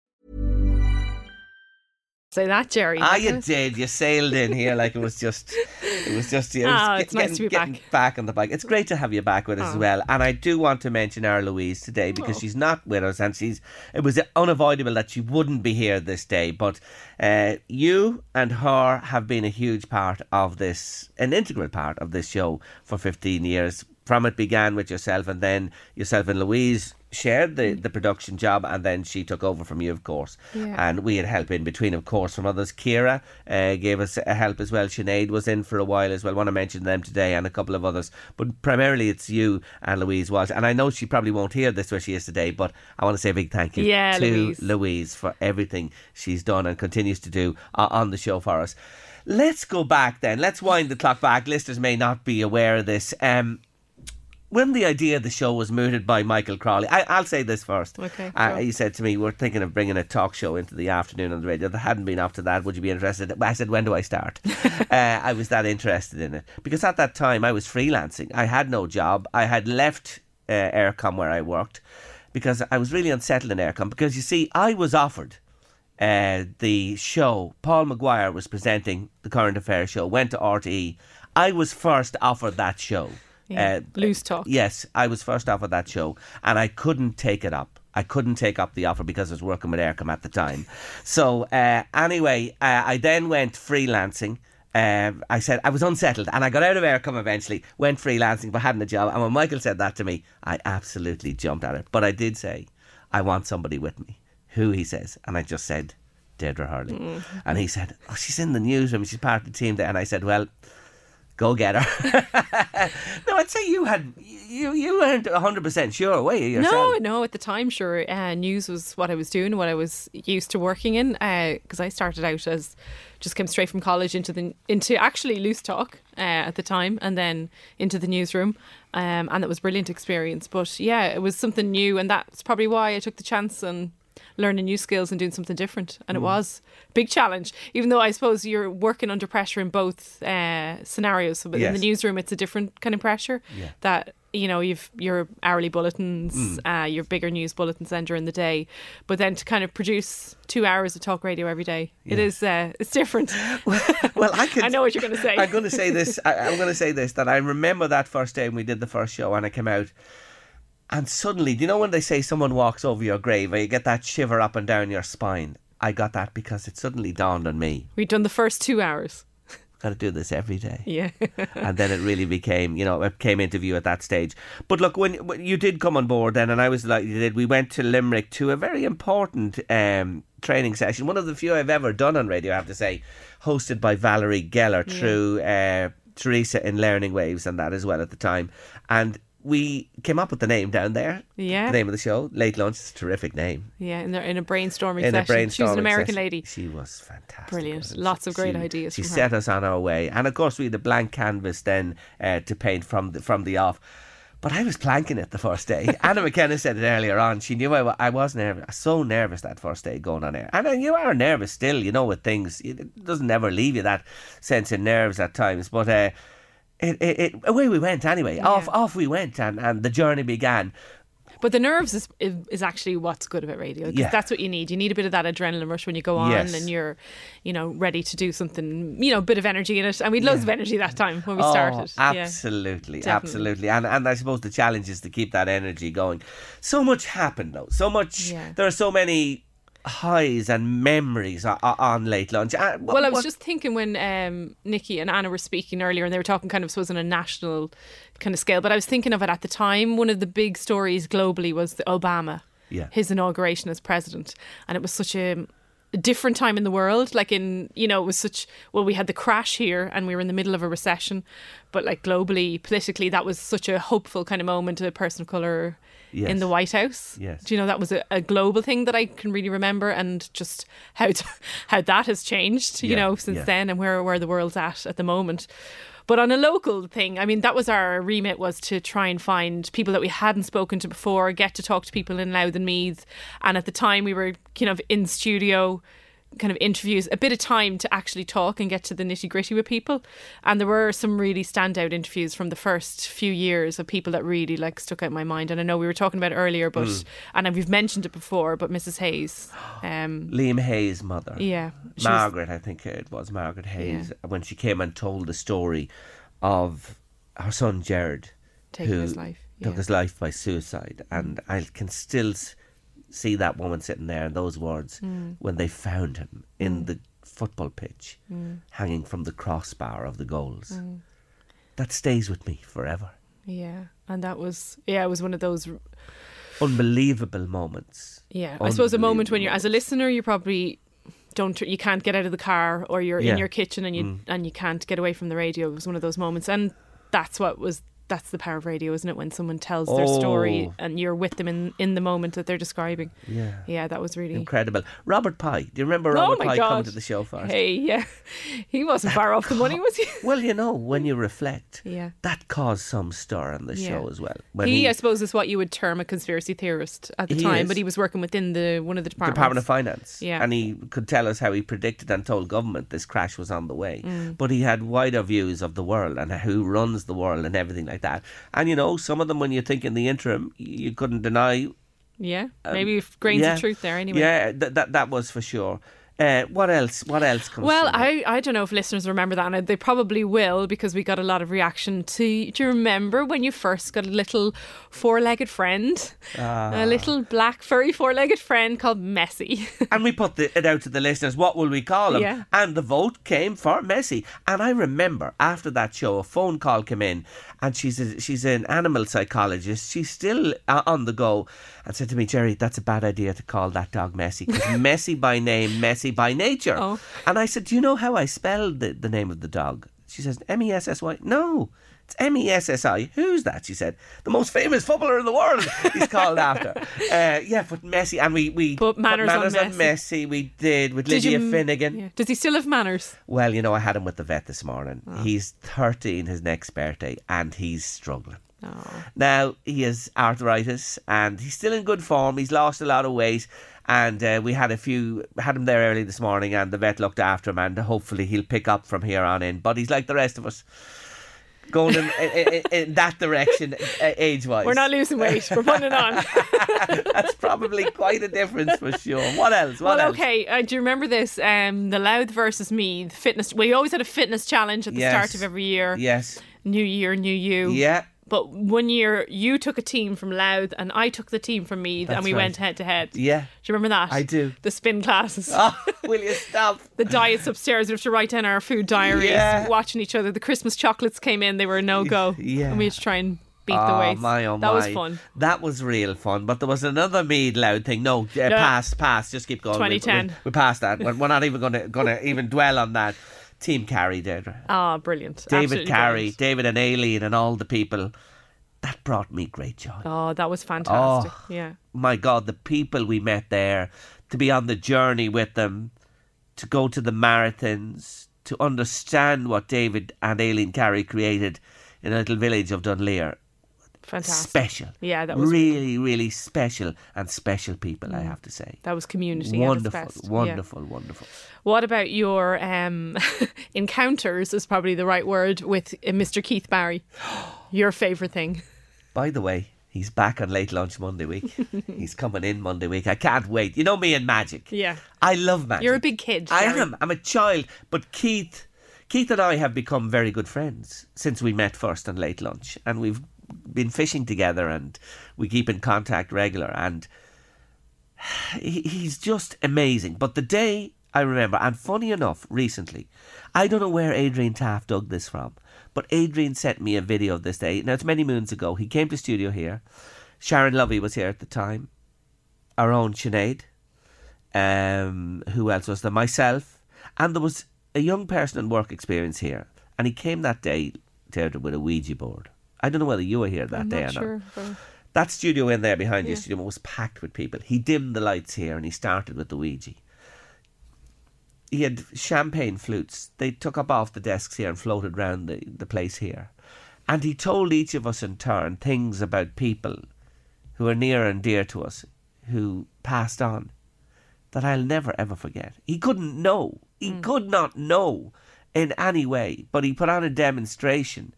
Say that, Jerry. Ah, you did. You sailed in here like it was just, it was just. You know, Ah, get- it's nice to be getting back. Back on the bike. It's great to have you back with us as Oh. well. And I do want to mention our Louise today because Oh. she's not with us, and she's. It was unavoidable that she wouldn't be here this day, but uh, you and her have been a huge part of this, an integral part of this show for fifteen years. From it began with yourself, and then yourself and Louise shared the, the production job, and then she took over from you, of course. Yeah. And we had help in between, of course, from others. Kira uh, gave us a help as well. Sinead was in for a while as well. want to mention them today and a couple of others. But primarily it's you and Louise Walsh. And I know she probably won't hear this where she is today, but I want to say a big thank you Yeah, to Louise. Louise for everything she's done and continues to do uh, on the show for us. Let's go back then. Let's wind the clock back. Listeners may not be aware of this. Um, when the idea of the show was mooted by Michael Crawley, I, I'll say this first. Okay, Uh, sure. he said to me, "We're thinking of bringing a talk show into the afternoon on the radio. There hadn't been up to that. Would you be interested?" I said, "When do I start?" uh, I was that interested in it because at that time I was freelancing. I had no job. I had left uh, Aircom where I worked because I was really unsettled in Aircom. Because you see, I was offered uh, the show. Paul McGuire was presenting the current affairs show. Went to RTE. I was first offered that show. Yeah, loose talk. Yes, I was first offered that show, and I couldn't take it up. I couldn't take up the offer because I was working with Aircom at the time. So uh, anyway, uh, I then went freelancing. Uh, I said I was unsettled, and I got out of Aircom eventually. Went freelancing, but hadn't a job. And when Michael said that to me, I absolutely jumped at it. But I did say, I want somebody with me. Who he says, and I just said, Deirdre Hurley. Mm. And he said, Oh, she's in the newsroom. She's part of the team there. And I said, Well, go get her. no, I'd say you had you you weren't hundred percent sure, were you yourself? No, no. At the time, sure, uh, news was what I was doing, what I was used to working in. Because I started out as just came straight from college into the into actually loose talk uh, at the time, and then into the newsroom, um, and that was a brilliant experience. But yeah, it was something new, and that's probably why I took the chance and learning new skills and doing something different. And it was a big challenge, even though I suppose you're working under pressure in both uh, scenarios. So, but in the newsroom, it's a different kind of pressure Yeah. that you know you've your hourly bulletins, Mm. uh, your bigger news bulletins then during the day, but then to kind of produce two hours of talk radio every day, it Yeah. is uh, it's different. Well, I can. I know what you're going to say. I'm going to say this. I, I'm going to say this that I remember that first day when we did the first show and I came out, and suddenly, do you know when they say someone walks over your grave and you get that shiver up and down your spine? I got that because it suddenly dawned on me. We've done the first two hours. Got to do this every day. Yeah. and then it really became, you know, it came into view at that stage. But look, when, when you did come on board then, and I was like, you did, we went to Limerick to a very important um, training session, one of the few I've ever done on radio, I have to say, hosted by Valerie Geller Yeah. through uh, Teresa in Learning Waves and that as well at the time. And we came up with the name down there. Yeah. The name of the show, Late Lunch, it's a terrific name. Yeah, in, the, in a brainstorming In a session. she was an American session. lady. She was fantastic. Brilliant. Lots of great she, ideas. She from her. set us on our way, and of course we had a blank canvas then uh, to paint from the from the off. But I was planking it the first day. Anna McKenna said it earlier on. She knew I, I was nervous, so nervous that first day going on air. And you are nervous still, you know, with things. It doesn't ever leave you that sense of nerves at times. But uh, it, it, it, away we went anyway. Off off we went, and, and the journey began. But the nerves is, is is actually what's good about radio. Yeah. That's what you need. You need a bit of that adrenaline rush when you go on Yes. and you're, you know, ready to do something, you know, a bit of energy in it. And we had loads of energy that time when we Oh, started. Absolutely, Definitely. absolutely. And and I suppose the challenge is to keep that energy going. So much happened though. So much Yeah. there are so many highs and memories on late lunch. Uh, what- Well, I was what- just thinking when um, Nikki and Anna were speaking earlier, and they were talking kind of, suppose, on a national kind of scale. But I was thinking of it at the time. One of the big stories globally was the Obama, Yeah. his inauguration as president, and it was such a different time in the world like in you know it was such well we had the crash here and we were in the middle of a recession but like globally politically that was such a hopeful kind of moment to a person of color in the white house Yes. do you know that was a, a global thing that i can really remember and just how t- how that has changed you Yeah, know since yeah. then and where where the world's at at the moment but on a local thing, I mean, that was our remit was to try and find people that we hadn't spoken to before, get to talk to people in Louth and Meath. And at the time, we were kind of in studio, kind of interviews, a bit of time to actually talk and get to the nitty gritty with people. And there were some really standout interviews from the first few years of people that really like stuck out in my mind. And I know we were talking about earlier, but Mm. and we've mentioned it before, but Mrs. Hayes, um, Liam Hayes' mother. Yeah, she was- Margaret, I think it was Margaret Hayes, when she came and told the story of her son Jared, Taking who his life, took his life by suicide, and I can still s- see that woman sitting there and those words Mm. when they found him in Mm. the football pitch, Mm. hanging from the crossbar of the goals. Mm. That stays with me forever. yeah, and that was yeah, it was one of those Unbelievable moments. Yeah, I suppose a moment when you're as a listener, you probably don't you can't get out of the car or you're Yeah. in your kitchen and you Mm. and you can't get away from the radio. It was one of those moments, and that's what was that's the power of radio, isn't it? When someone tells their story Oh. and you're with them in in the moment that they're describing. Yeah. yeah, that was really Incredible. Robert Pye. Do you remember Oh Robert my Pye God. coming to the show first? Hey, yeah, he wasn't far off the money, was he? Well, you know, when you reflect, Yeah. that caused some stir on the Yeah. show as well. When he, I suppose, is what you would term a conspiracy theorist at the time, is. but he was working within the one of the departments. Department of Finance. Yeah. And he could tell us how he predicted and told government this crash was on the way. Mm. But he had wider views of the world and who runs the world and everything like that. And you know, some of them, when you think in the interim, you couldn't deny. Yeah, um, maybe grains yeah. of truth there. Anyway, Yeah, that, that, that was for sure. Uh, what else? What else comes Well. I, I don't know if listeners remember that, and they probably will because we got a lot of reaction to. Do you remember when you first got a little four-legged friend, Ah. a little black furry four-legged friend called Messy? and we put the, it out to the listeners. What will we call him? Yeah. And the vote came for Messy. And I remember after that show, a phone call came in, and she's a, she's an animal psychologist. She's still uh, on the go, and said to me, Jerry, that's a bad idea to call that dog Messy because Messi by name, Messy by nature. Oh. And I said, Do you know how I spelled the, the name of the dog? She says, M E S S Y. No. It's M E S S I. Who's that? She said. The most famous footballer in the world. He's called after. Uh, yeah, but Messi, and we we Put manners on on Messi. Messi. We did with Did Lydia m- Finnegan. Yeah. Does he still have manners? Well, you know, I had him with the vet this morning. Oh. He's 13, his next birthday, and he's struggling. Oh. Now he has arthritis and he's still in good form. He's lost a lot of weight. And uh, we had a few, had him there early this morning, and the vet looked after him, and hopefully he'll pick up from here on in. But he's like the rest of us, going in, in, in, that direction, uh, age wise. We're not losing weight. We're putting it on. That's probably quite a difference for sure. What else? What well, else? okay. Uh, do you remember this? Um, the Louth versus Meath, the fitness. We always had a fitness challenge at the Yes. start of every year. Yes. New year, new you. Yeah. But one year you took a team from Louth and I took the team from Meath That's and we right. went head to head. Yeah. Do you remember that? I do. The spin classes. Oh, will you stop? The diets upstairs. We have to write down our food diaries. Yeah. Watching each other. The Christmas chocolates came in. They were a no go. Yeah. And we had to try and beat the oh, my, oh, that was fun. That was real fun. But there was another Meath Louth thing. No, uh, past, past. Just keep going. We- 2010. We, we passed that. We're we're not even going to even dwell on that. Team Carey did. Ah, brilliant. David Absolutely Carey, brilliant. David and Aileen, and all the people. That brought me great joy. Oh, that was fantastic. Oh. Yeah. My God, the people we met there, to be on the journey with them, to go to the marathons, to understand what David and Aileen Carey created in a little village of Dunleer. Fantastic. Special. Yeah, that was really, really special and special people, I have to say. That was community. its Wonderful. Yeah. wonderful, wonderful. What about your um, encounters? Is probably the right word with uh, Mr. Keith Barry. Your favourite thing? By the way, he's back on late lunch Monday week. he's coming in Monday week. I can't wait. You know me and magic. Yeah. I love magic. You're a big kid. I am. I'm a child. But Keith, Keith and I have become very good friends since we met first on late lunch, and we've been fishing together, and we keep in contact regular. And he, he's just amazing. But the day I remember, and funny enough, recently, I don't know where Adrian Taft dug this from, but Adrian sent me a video of this day. Now it's many moons ago. He came to studio here. Sharon Lovey was here at the time. Our own Sinead. Um, who else was there? Myself, and there was a young person in work experience here, and he came that day, Deirdre, with a Ouija board. I don't know whether you were here that I'm day or sure. not. but- That studio in there behind you, Yeah. studio was packed with people. He dimmed the lights here and he started with the Ouija. He had champagne flutes. They took up off the desks here and floated round the, the place here. And he told each of us in turn things about people who are near and dear to us who passed on that I'll never ever forget. He couldn't know. He hmm. could not know in any way, but he put on a demonstration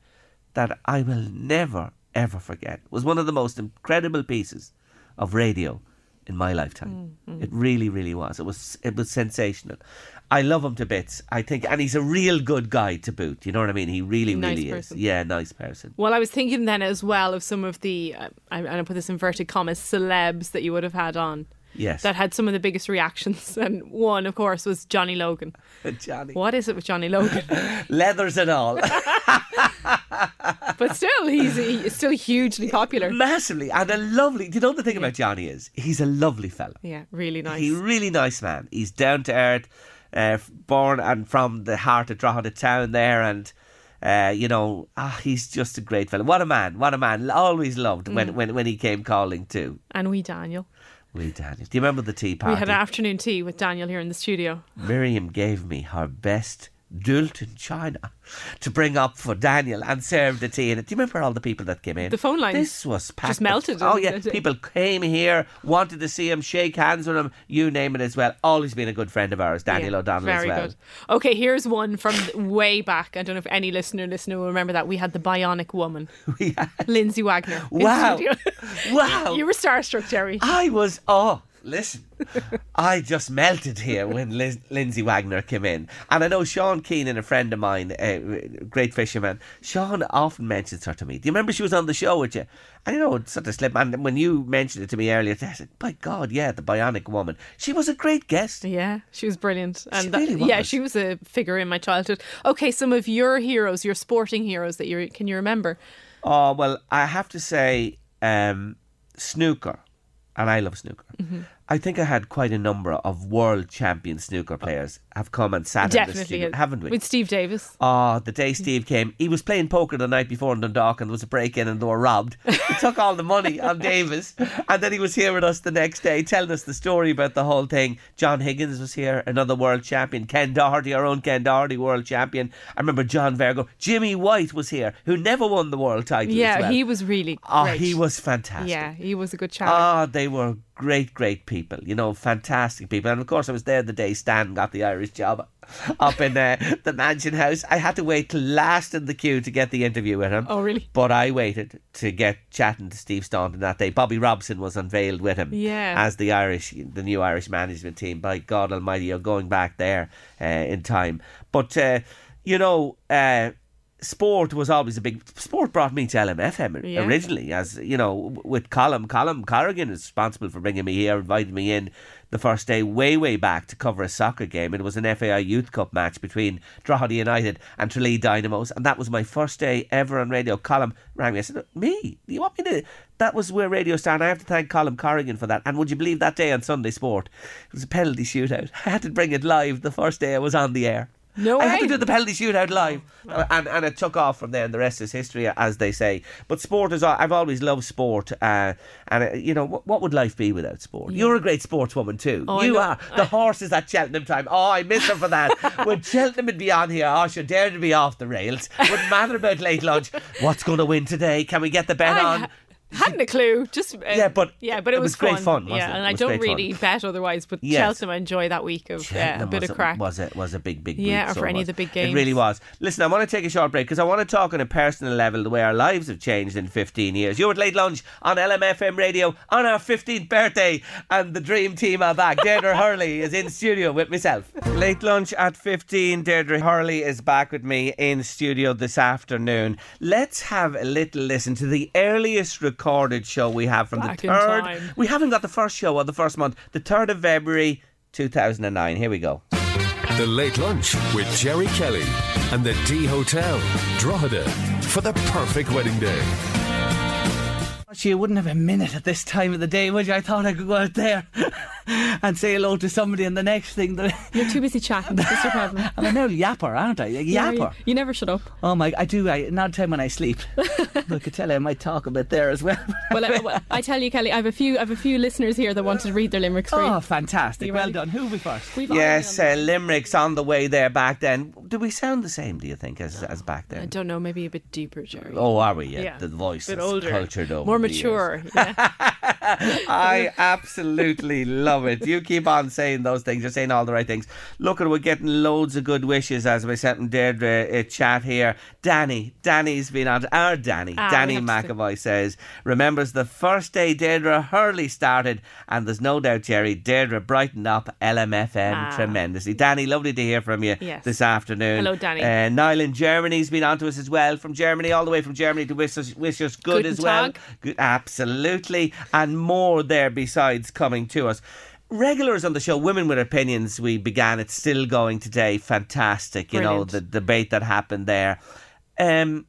that I will never ever forget. It was one of the most incredible pieces of radio in my lifetime. It really, really was. It was it was sensational. I love him to bits. I think, and he's a real good guy to boot. You know what I mean? He really, Nice really person. is. Yeah, nice person. Well, I was thinking then as well of some of the, uh, I- and I put this inverted commas, celebs that you would have had on. Yes. That had some of the biggest reactions. And one, of course, was Johnny Logan. Johnny. What is it with Johnny Logan? Leathers and all. but still, he's, he's still hugely popular. Massively. And a lovely. Do you know the thing about Johnny is? He's a lovely fella. Yeah, really nice. He's a really nice man. He's down to earth, uh, born and from the heart of Drogheda town there, and uh, you know, ah, he's just a great fella. What a man! What a man! Always loved when Mm. when when he came calling too. and we, Daniel. We Daniel. Do you remember the tea party? We had afternoon tea with Daniel here in the studio. Miriam gave me her best Doulton china to bring up for Daniel and serve the tea in it. Do you remember all the people that came in? The phone lines This was packed. just melted. Oh yeah, people came here, wanted to see him, shake hands with him, you name it as well. Always been a good friend of ours, Daniel Yeah, O'Donnell Very as well. good. Okay, here's one from way back. I don't know if any listener listener will remember that. We had the Bionic Woman, Lindsay Wagner. Wow. Wow. you were starstruck, Jerry. I was oh listen, I just melted here when Liz, Lindsay Wagner came in, and I know Sean Keenan, a friend of mine, a great fisherman. Sean often mentions her to me. Do you remember she was on the show with you? And you know, it sort of slipped. And when you mentioned it to me earlier, I said, "By God, yeah, the Bionic Woman. She was a great guest." Yeah, she was brilliant. And that- really yeah, she was a figure in my childhood. Okay, some of your heroes, your sporting heroes that you can you remember? Oh well, I have to say, um, snooker, and I love snooker. Mm-hmm. I think I had quite a number of world champion snooker players have come and sat in the Definitely, studio, haven't we? With Steve Davis. Oh, the day Steve came, he was playing poker the night before in Dundalk and there was a break in and they were robbed. He took all the money on Davis and then he was here with us the next day telling us the story about the whole thing. John Higgins was here, another world champion. Ken Doherty, our own Ken Doherty, world champion. I remember John Virgo. Jimmy White was here, who never won the world title. Yeah, as well. he was really Oh, great. he was fantastic. Yeah, he was a good chat. Ah, they were great, great people. You know, fantastic people. And of course, I was there the day Stan got the Irish job up in uh, the Mansion House. I had to wait till last in the queue to get the interview with him. Oh, really? But I waited to get chatting to Steve Staunton that day. Bobby Robson was unveiled with him Yeah. as the Irish, the new Irish management team. By God Almighty, you're going back there uh, in time. But uh, you know. Sport was always a big. Sport brought me to LMFM Yeah. originally, as you know, with Colin. Colin Corrigan is responsible for bringing me here, invited me in the first day, way, way back to cover a soccer game. It was an FAI Youth Cup match between Drogheda United and Tralee Dynamos, and that was my first day ever on radio. Colin rang me. I said, "Me? You want me to?" That was where Radio Star, and I have to thank Colin Corrigan for that. And would you believe that day on Sunday Sport, it was a penalty shootout. I had to bring it live the first day I was on the air. No I had to do the penalty shootout live, Uh, and and it took off from there. And the rest is history, as they say. But sport is I've always loved sport, uh, and uh, you know what, what would life be without sport? You're a great sportswoman too. Oh, you are. The horses at Cheltenham time. Oh, I miss her for that. when Cheltenham would be on here, oh, should dare to be off the rails. Wouldn't matter about late lunch. What's going to win today? Can we get the bet I on? Ha- hadn't a clue. Just uh, Yeah, but yeah, but it, it was great fun, wasn't yeah, it? and It I don't great fun. really bet otherwise. But Yes. Cheltenham, I enjoy that week of uh, a bit of crack. Was it was a big big Yeah, or so for any of the big games. It really was. Listen, I want to take a short break because I want to talk on a personal level the way our lives have changed in 15 years. You're at late lunch on LMFM radio on our 15th birthday, and the dream team are back. Deirdre Hurley is in studio with myself. Late lunch at 15. Deirdre Hurley is back with me in studio this afternoon. Let's have a little listen to the earliest recorded show we have from Back the third. We haven't got the first show of the first month, the 3rd of February 2009. Here we go. The Late Lunch with Jerry Kelly and the D Hotel, Drogheda, for the perfect wedding day. Actually, you wouldn't have a minute at this time of the day, would you? I thought I could go out there and say hello to somebody, and the next thing that You're too busy chatting. That's your problem. I'm an old yapper, aren't I? A Yeah, yapper. you, you never shut up. Oh my! I do. I not time when I sleep. I could tell you I might talk a bit there as well. Well, I, well, I tell you, Kelly, I have a few, I have a few listeners here that wanted to read their limericks for you. oh, fantastic! You Well ready? done. Who we first? We've Yes, uh, Limerick's on the way there back then. Do we sound the same, do you think, as, as back then? I don't know, maybe a bit deeper, Jerry. Oh, are we? Yeah, Yeah, the voice bit is older, cultured over more mature. Yeah. I absolutely love it. You keep on saying those things. You're saying all the right things. Look at we're getting loads of good wishes as myself and Deirdre uh, chat here. Danny, Danny's been on. Our Danny, Ah, Danny McAvoy says remembers the first day Deirdre Hurley started, and there's no doubt Jerry Deirdre brightened up LMFM Ah. tremendously. Danny, lovely to hear from you Yes. this afternoon. Hello, Danny. Uh, Niall in Germany's been on to us as well. From Germany, all the way from Germany to wish us, wish us good Guten as well. Tag. Good, absolutely. And more there besides coming to us. Regulars on the show, Women with Opinions, we began. It's still going today. Fantastic. You know, Brilliant. the debate that happened there. Um,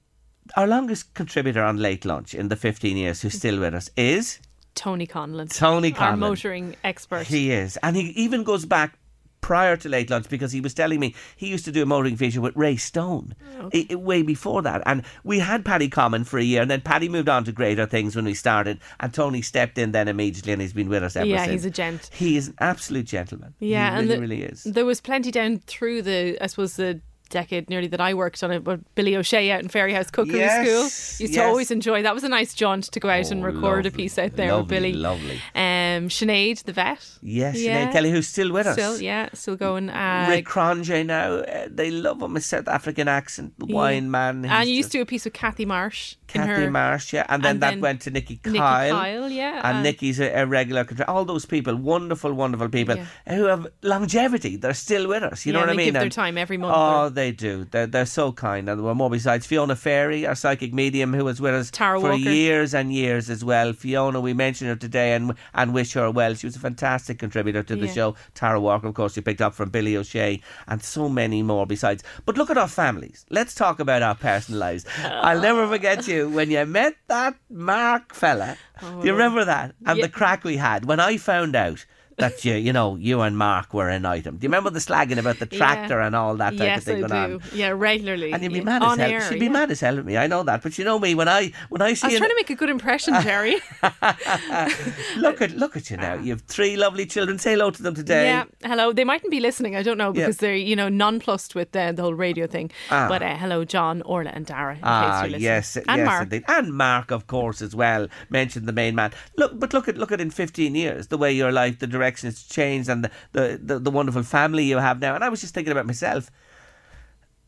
our longest contributor on Late Lunch in the 15 years who's still with us is Tony Conlon. Tony Conlon. Our motoring expert. He is. And he even goes back prior to late lunch because he was telling me he used to do a motoring feature with Ray Stone oh, i- i- way before that. And we had Paddy Common for a year, and then Paddy moved on to greater things when we started, and Tony stepped in then immediately, and he's been with us ever Yeah, since. Yeah, he's a gent. He is an absolute gentleman. Yeah, he and really, the- really is. There was plenty down through the, I suppose, the decade nearly that I worked on it. But Billy O'Shea out in Fairyhouse Cookery Yes, School used to always enjoy. That was a nice jaunt to go out and Oh, record a piece out there lovely, with Billy. lovely. Um, Sinead, the vet. Yes, Yeah. Sinead Kelly, who's still with us. Still, yeah, still going. Uh, Rick Cronje now, uh, they love him, his South African accent, the wine man. And you used to do a piece with Kathy Marsh. Kathy Marsh, yeah, and then and that then went to Nikki Kyle. Nikki Kyle, yeah, and and- Nikki's a, a regular. All those people, wonderful, wonderful people who have longevity. They're still with us. You know Yeah, what I mean? give their time every month Oh, or- they do. They're they're so kind, and there were more besides Fiona Ferry, our psychic medium, who was with us Tara for Walker. years and years as well. Fiona, we mentioned her today and and wish her well. She was a fantastic contributor to the Yeah. show. Tara Walker, of course, you picked up from Billy O'Shea, and so many more besides. But look at our families. Let's talk about our personal lives. I'll never forget you when you met that Mark fella. Oh, do you remember that? And the crack we had when I found out that you, you know, you and Mark were an item. Do you remember the slagging about the Yeah. tractor and all that type yes, of thing I going do. on? Yeah, regularly. And you'd be Yeah. mad On as hell. air, She'd be yeah. mad as hell at me. I know that, but you know me when I when I see I was trying to make a good impression, Jerry. look at look at you now. You have three lovely children. Say hello to them today. Yeah, hello. They mightn't be listening. I don't know Yeah. because they're you know nonplussed with the, the whole radio thing. Ah. But uh, hello, John, Orla, and Dara. In Ah, case you're listening. yes, and yes, Mark. indeed, and Mark, of course, as well. Mentioned the main man. Look, but look at look at in fifteen years the way your life, the direction has changed, and the the, the, the wonderful family you have now. And I was just thinking about myself,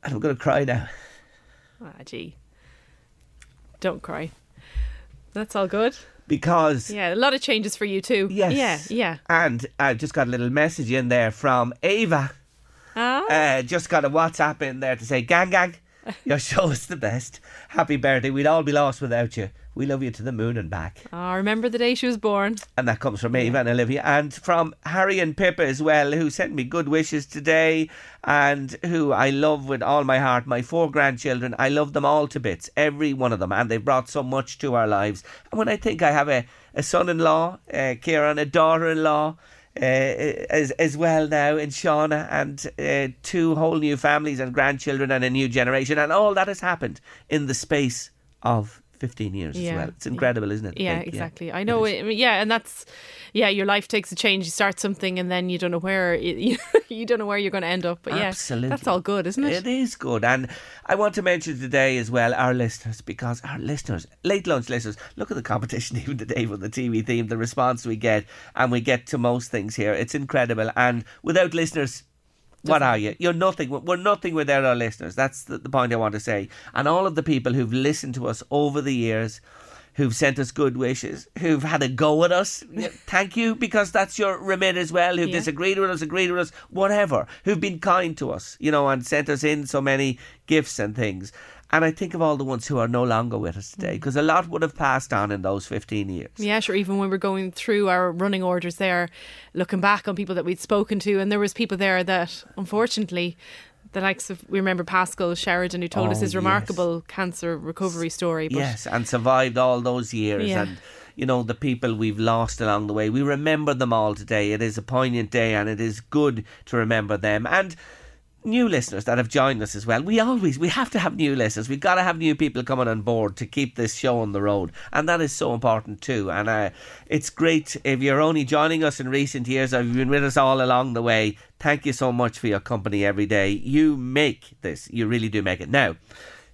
and I'm going to cry now. Ah, gee, don't cry. That's all good. Because Yeah, a lot of changes for you too. Yes. Yeah, yeah. And I just got a little message in there from Ava. Ah. Uh, just got a WhatsApp in there to say, Gang Gang, your show is the best. Happy birthday. We'd all be lost without you. We love you to the moon and back. Ah, remember the day she was born? And that comes from Eva and Olivia. And from Harry and Pippa as well, who sent me good wishes today and who I love with all my heart. My four grandchildren, I love them all to bits, every one of them. And they've brought so much to our lives. And when I think I have a, a son in law, uh, Kieran, a daughter in law, uh, as as well now in Shauna and uh, two whole new families and grandchildren and a new generation. And all that has happened in the space of 15 years Yeah. as well. It's incredible, isn't it? Yeah, Like, exactly. I know. it, yeah, and that's yeah. Your life takes a change. You start something, and then you don't know where you, you don't know where you're going to end up. But yeah, Absolutely. that's all good, isn't it? It is good. And I want to mention today as well our listeners, because our listeners, late lunch listeners, look at the competition even today with the TV theme, the response we get, and we get to most things here. It's incredible. And without listeners, what are you? You're nothing. We're nothing without our listeners. That's the, the point I want to say. And all of the people who've listened to us over the years, who've sent us good wishes, who've had a go at us, thank you, because that's your remit as well. Who've Yeah. disagreed with us, agreed with us, whatever. Who've been kind to us, you know, and sent us in so many gifts and things. And I think of all the ones who are no longer with us today, mm. because a lot would have passed on in those 15 years. Yeah, sure. Even when we're going through our running orders there, looking back on people that we'd spoken to, and there was people there that, unfortunately, the likes of we remember Pascal Sheridan who told us Oh, his yes. remarkable cancer recovery story. But Yes, and survived all those years. Yeah. And, you know, the people we've lost along the way. We remember them all today. It is a poignant day and it is good to remember them. And new listeners that have joined us as well. We always, we have to have new listeners. We've got to have new people coming on board to keep this show on the road. And that is so important too. And uh, it's great if you're only joining us in recent years or you've been with us all along the way. Thank you so much for your company every day. You make this. You really do make it. Now,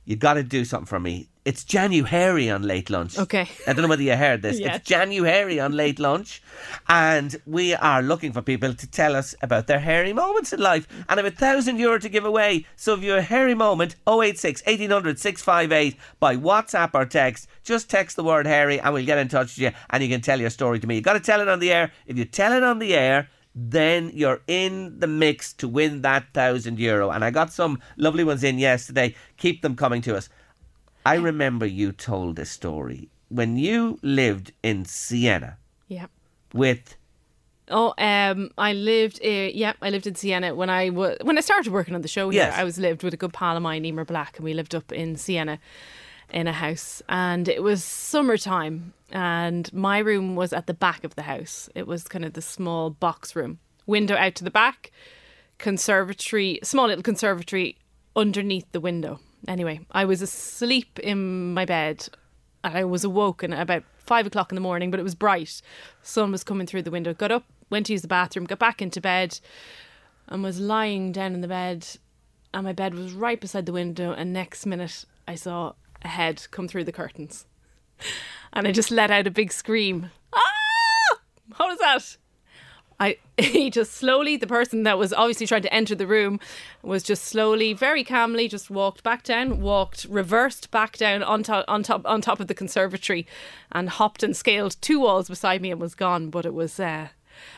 you've got to do something for me. It's January on late lunch. Okay. I don't know whether you heard this. Yes. It's January on late lunch, and we are looking for people to tell us about their hairy moments in life. And I have a thousand euro to give away. So if you're a hairy moment, 086 1800 658 by WhatsApp or text. Just text the word hairy, and we'll get in touch with you, and you can tell your story to me. You got to tell it on the air. If you tell it on the air. Then you're in the mix to win that thousand euro. And I got some lovely ones in yesterday. Keep them coming to us. I remember you told a story when you lived in Siena yeah. with Oh, um, I lived. Uh, yeah, I lived in Siena when I was when I started working on the show. Here, Yes. I was lived with a good pal of mine, Emer Black, and we lived up in Siena in a house. And it was summertime, and my room was at the back of the house. It was kind of the small box room, window out to the back, conservatory, small little conservatory underneath the window. Anyway, I was asleep in my bed. and I was awoken at about five o'clock in the morning, but it was bright. Sun was coming through the window. Got up, went to use the bathroom, got back into bed, and was lying down in the bed. And my bed was right beside the window. And next minute, I saw a head come through the curtains, and I just let out a big scream. Ah! What was that? I he just slowly the person that was obviously trying to enter the room was just slowly, very calmly, just walked back down, walked reversed back down on top on top on top of the conservatory, and hopped and scaled two walls beside me and was gone. But it was uh,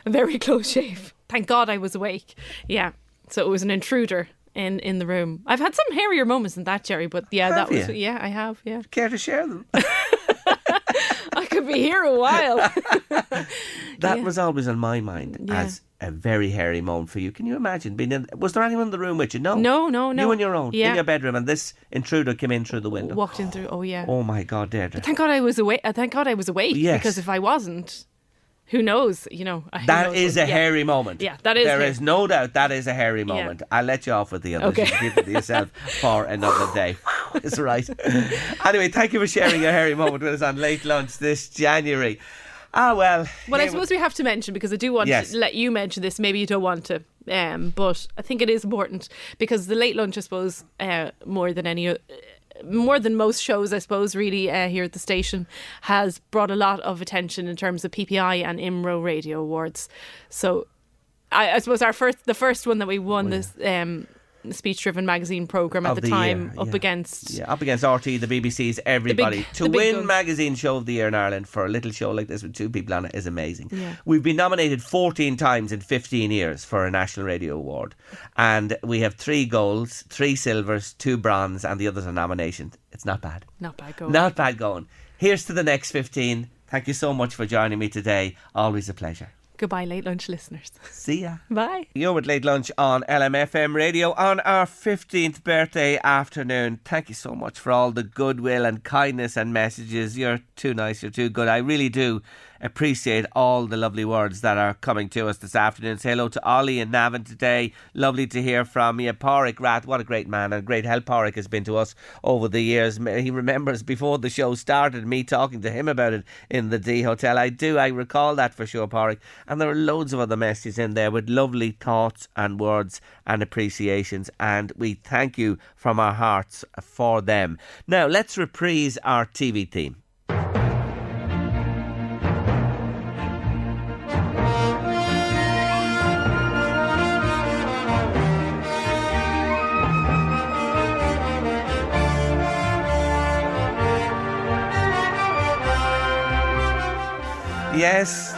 a very close shave. Thank God I was awake. Yeah, so it was an intruder in in the room. I've had some hairier moments than that, Jerry. But yeah, Have that was yeah, I have. Yeah, care to share them? Could be here a while. That Yeah. was always on my mind Yeah. as a very hairy moment for you. Can you imagine being in? Was there anyone in the room with you? No, No, no, no. You on your own in your bedroom, and this intruder came in through the window. Walked in through. Oh yeah. Oh my God, Deirdre! Thank God I was awake. uh, Thank God I was awake Yes. because if I wasn't, who knows? You know, who That is what- a yeah. hairy moment. Yeah, that is There hairy. is no doubt that is a hairy moment. I'll let you off with the others. Okay. You keep it to yourself for another day. It's right. anyway, thank you for sharing your hairy moment with us on late lunch this January. Ah well. Well, I suppose we have to mention because I do want Yes. to let you mention this. Maybe you don't want to, um, but I think it is important because the late lunch, I suppose, uh, more than any, uh, more than most shows, I suppose, really uh, here at the station, has brought a lot of attention in terms of PPI and IMRO Radio Awards. So, I, I suppose our first, the first one that we won this. Um, speech-driven magazine program at the, the time year, up yeah. against Yeah, up against RT, the BBC's, everybody. to the big win guns. Magazine Show of the Year in Ireland for a little show like this with two people on it is amazing. Yeah. We've been nominated 14 times in 15 years for a National Radio Award. And we have three golds, three silvers, two bronze, and the others are nominations. It's not bad. not bad going. Not bad going. Here's to the next 15. Thank you so much for joining me today. Always a pleasure. Goodbye, late lunch listeners. See ya. Bye. You're with Late Lunch on LMFM Radio on our 15th birthday afternoon. Thank you so much for all the goodwill and kindness and messages. You're too nice, you're too good. I really do appreciate all the lovely words that are coming to us this afternoon. Say hello to Ollie and Navin today. Lovely to hear from you. Porrick Rat, what a great man and great help Porrick has been to us over the years. He remembers before the show started me talking to him about it in the D Hotel. I do, I recall that for sure, Porrick. And there are loads of other messages in there with lovely thoughts and words and appreciations. And we thank you from our hearts for them. Now, let's reprise our TV theme. Yes.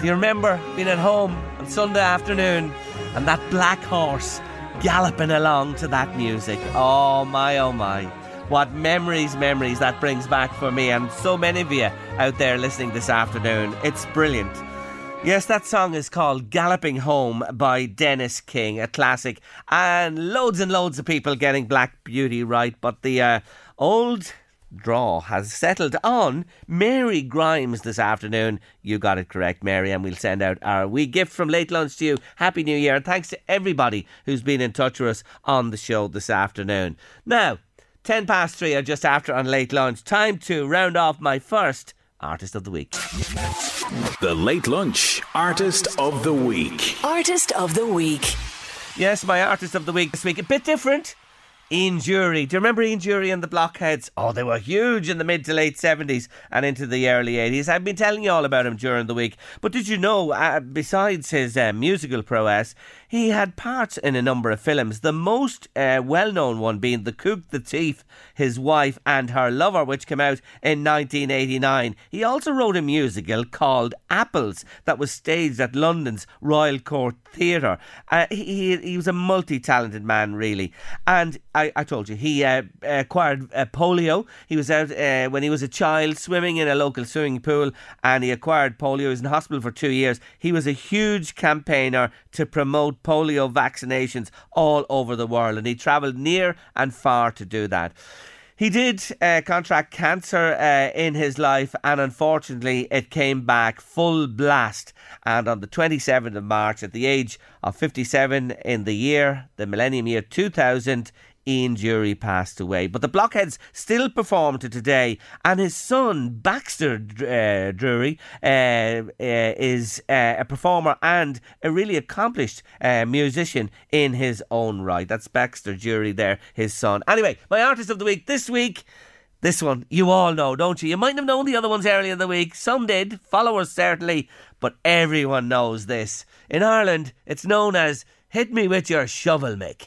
Do you remember being at home on Sunday afternoon and that black horse galloping along to that music? Oh my, oh my. What memories, memories that brings back for me and so many of you out there listening this afternoon. It's brilliant. Yes, that song is called Galloping Home by Denis King, a classic, and loads and loads of people getting Black Beauty right, but the uh, old draw has settled on Mary Grimes this afternoon. You got it correct, Mary, and we'll send out our wee gift from late lunch to you. Happy New Year, and thanks to everybody who's been in touch with us on the show this afternoon. Now, 10 past 3 or just after on late lunch, time to round off my first Artist of the Week. The Late Lunch Artist of the Week. Artist of the Week. Yes, my artist of the week this week. A bit different. Ian Dury. Do you remember Ian Dury and the Blockheads? Oh, they were huge in the mid to late 70s and into the early 80s. I've been telling you all about him during the week. But did you know, uh, besides his uh, musical prowess, he had parts in a number of films. The most uh, well known one being The Cook, the Thief, His Wife, and Her Lover, which came out in 1989. He also wrote a musical called Apples that was staged at London's Royal Court Theatre. Uh, he, he, was a multi talented man, really. And I, I told you, he uh, acquired uh, polio. He was out uh, when he was a child swimming in a local swimming pool and he acquired polio. He was in hospital for two years. He was a huge campaigner to promote polio vaccinations all over the world and he travelled near and far to do that. He did uh, contract cancer uh, in his life, and unfortunately, it came back full blast. And on the 27th of March, at the age of 57 in the year, the millennium year 2000, Ian Dury passed away. But the Blockheads still perform to today, and his son, Baxter uh, Drury, uh, uh, is uh, a performer and a really accomplished uh, musician in his own right. That's Baxter Dury there, his son. Anyway, my artist of the week this week. This one, you all know, don't you? You might have known the other ones earlier in the week. Some did, followers certainly, but everyone knows this. In Ireland, it's known as Hit Me With Your Shovel, Mick.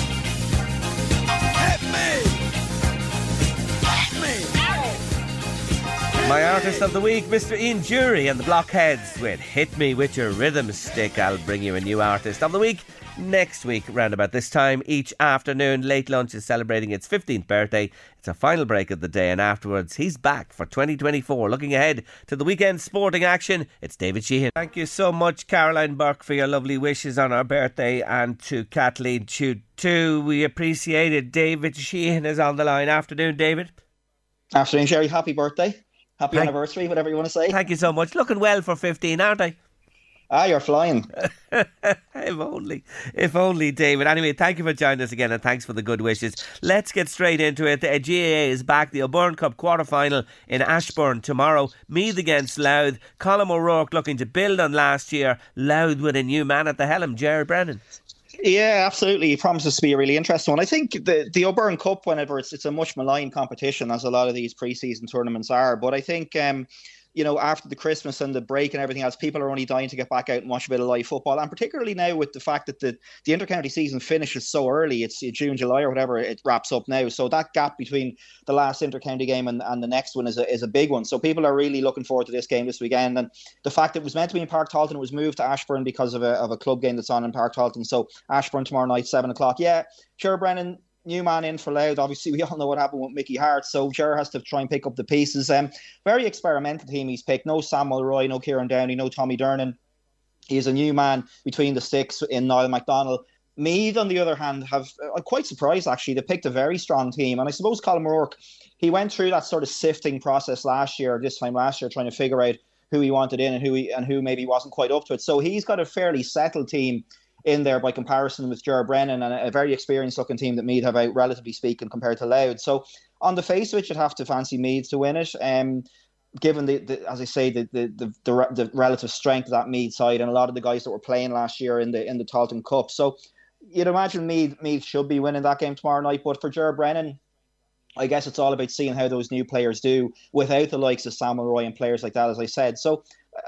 My artist of the week, Mr. Ian Dury and the Blockheads with Hit Me With Your Rhythm Stick. I'll bring you a new artist of the week next week, round about this time each afternoon. Late Lunch is celebrating its 15th birthday. It's a final break of the day, and afterwards, he's back for 2024. Looking ahead to the weekend sporting action, it's David Sheehan. Thank you so much, Caroline Burke, for your lovely wishes on our birthday, and to Kathleen Chu too. We appreciate it. David Sheehan is on the line. Afternoon, David. Afternoon, Sherry. Happy birthday. Happy Thank- anniversary, whatever you want to say. Thank you so much. Looking well for 15, aren't I? Ah, you're flying. if only, if only, David. Anyway, thank you for joining us again, and thanks for the good wishes. Let's get straight into it. The GAA is back. The O'Byrne Cup quarter final in Ashbourne tomorrow. Meath against Louth. Colm O'Rourke looking to build on last year. Louth with a new man at the helm, Jerry Brennan. Yeah, absolutely. It promises to be a really interesting one. I think the the O'Byrne Cup, whenever it's it's a much maligned competition, as a lot of these preseason tournaments are. But I think. Um, you know, after the Christmas and the break and everything else, people are only dying to get back out and watch a bit of live football. And particularly now with the fact that the, the intercounty season finishes so early, it's June, July, or whatever, it wraps up now. So that gap between the last intercounty game and, and the next one is a, is a big one. So people are really looking forward to this game this weekend. And the fact that it was meant to be in Páirc Tailteann, it was moved to Ashbourne because of a, of a club game that's on in Páirc Tailteann. So Ashbourne tomorrow night, 7 o'clock. Yeah, Ger, Brennan, new man in for Louth. Obviously, we all know what happened with Mickey Harte, so Ger has to try and pick up the pieces. Um, very experimental team he's picked. No Sam Mulroy, no Kieran Downey, no Tommy Durnin. He's a new man between the sticks in Niall McDonald. Meath, on the other hand, have I'm quite surprised actually. They picked a very strong team, and I suppose Colm Rourke, he went through that sort of sifting process last year, this time last year, trying to figure out who he wanted in and who he and who maybe wasn't quite up to it. So he's got a fairly settled team in there by comparison with Ger Brennan and a, very experienced looking team that Meath have out, relatively speaking, compared to Louth. So on the face of it, you'd have to fancy Meath to win it. Um, given the, the as I say, the, the the, the relative strength of that Meath side and a lot of the guys that were playing last year in the in the Tailteann Cup. So you'd imagine Mead Meath should be winning that game tomorrow night. But for Ger Brennan, I guess it's all about seeing how those new players do without the likes of Sam Mulroy and players like that, as I said. So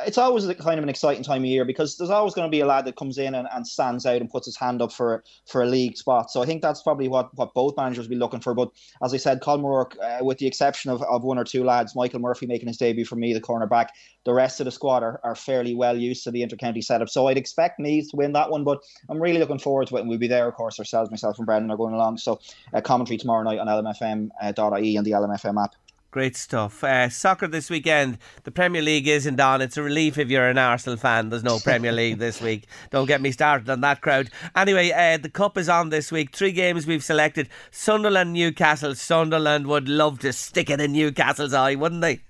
it's always a kind of an exciting time of year because there's always going to be a lad that comes in and, and stands out and puts his hand up for for a league spot. So I think that's probably what, what both managers will be looking for. But as I said, Colm Rourke, uh, with the exception of, of one or two lads, Michael Murphy making his debut for me, the cornerback, the rest of the squad are, are fairly well used to the intercounty setup. So I'd expect Meath to win that one, but I'm really looking forward to it. And we'll be there, of course, ourselves, myself and Brendan are going along. So uh, commentary tomorrow night on lmfm.ie and the LMFM app. Great stuff. Uh, soccer this weekend. The Premier League isn't on. It's a relief if you're an Arsenal fan. There's no Premier League this week. Don't get me started on that crowd. Anyway, uh, the Cup is on this week. Three games we've selected Sunderland, Newcastle. Sunderland would love to stick it in Newcastle's eye, wouldn't they?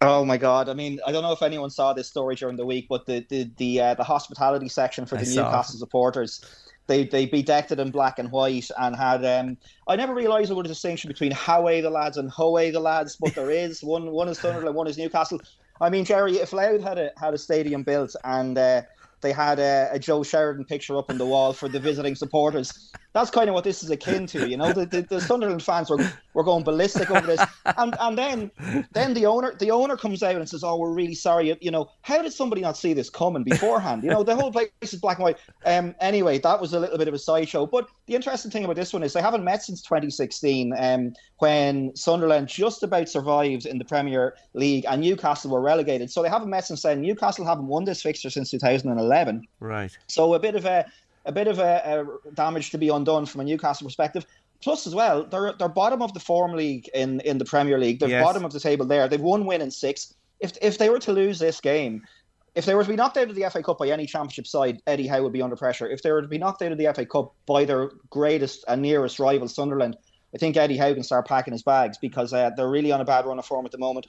Oh my God! I mean, I don't know if anyone saw this story during the week, but the the the, uh, the hospitality section for the. Newcastle supporters, they they bedecked it in black and white and had. Um, I never realised there was a distinction between Howe the lads and Howe the lads, but there is one. One is Sunderland, one is Newcastle. I mean, Jerry, if Louth had a had a stadium built and uh, they had a, a Joe Sheridan picture up on the wall for the visiting supporters, that's kind of what this is akin to. You know, the, the, the Sunderland fans were were going ballistic over this, and and then then the owner the owner comes out and says, "Oh, we're really sorry." You, know, how did somebody not see this coming beforehand? You know, the whole place is black and white. Um, anyway, that was a little bit of a sideshow. But the interesting thing about this one is they haven't met since 2016, um, when Sunderland just about survived in the Premier League and Newcastle were relegated. So they haven't met since then. Newcastle haven't won this fixture since 2011. Right. So a bit of a a bit of a, a damage to be undone from a Newcastle perspective. Plus, as well, they're they're bottom of the form league in, in the Premier League. They're Yes. bottom of the table there. They've one win in six. If if they were to lose this game, if they were to be knocked out of the FA Cup by any championship side, Eddie Howe would be under pressure. If they were to be knocked out of the FA Cup by their greatest and nearest rival, Sunderland, I think Eddie Howe can start packing his bags because uh, they're really on a bad run of form at the moment.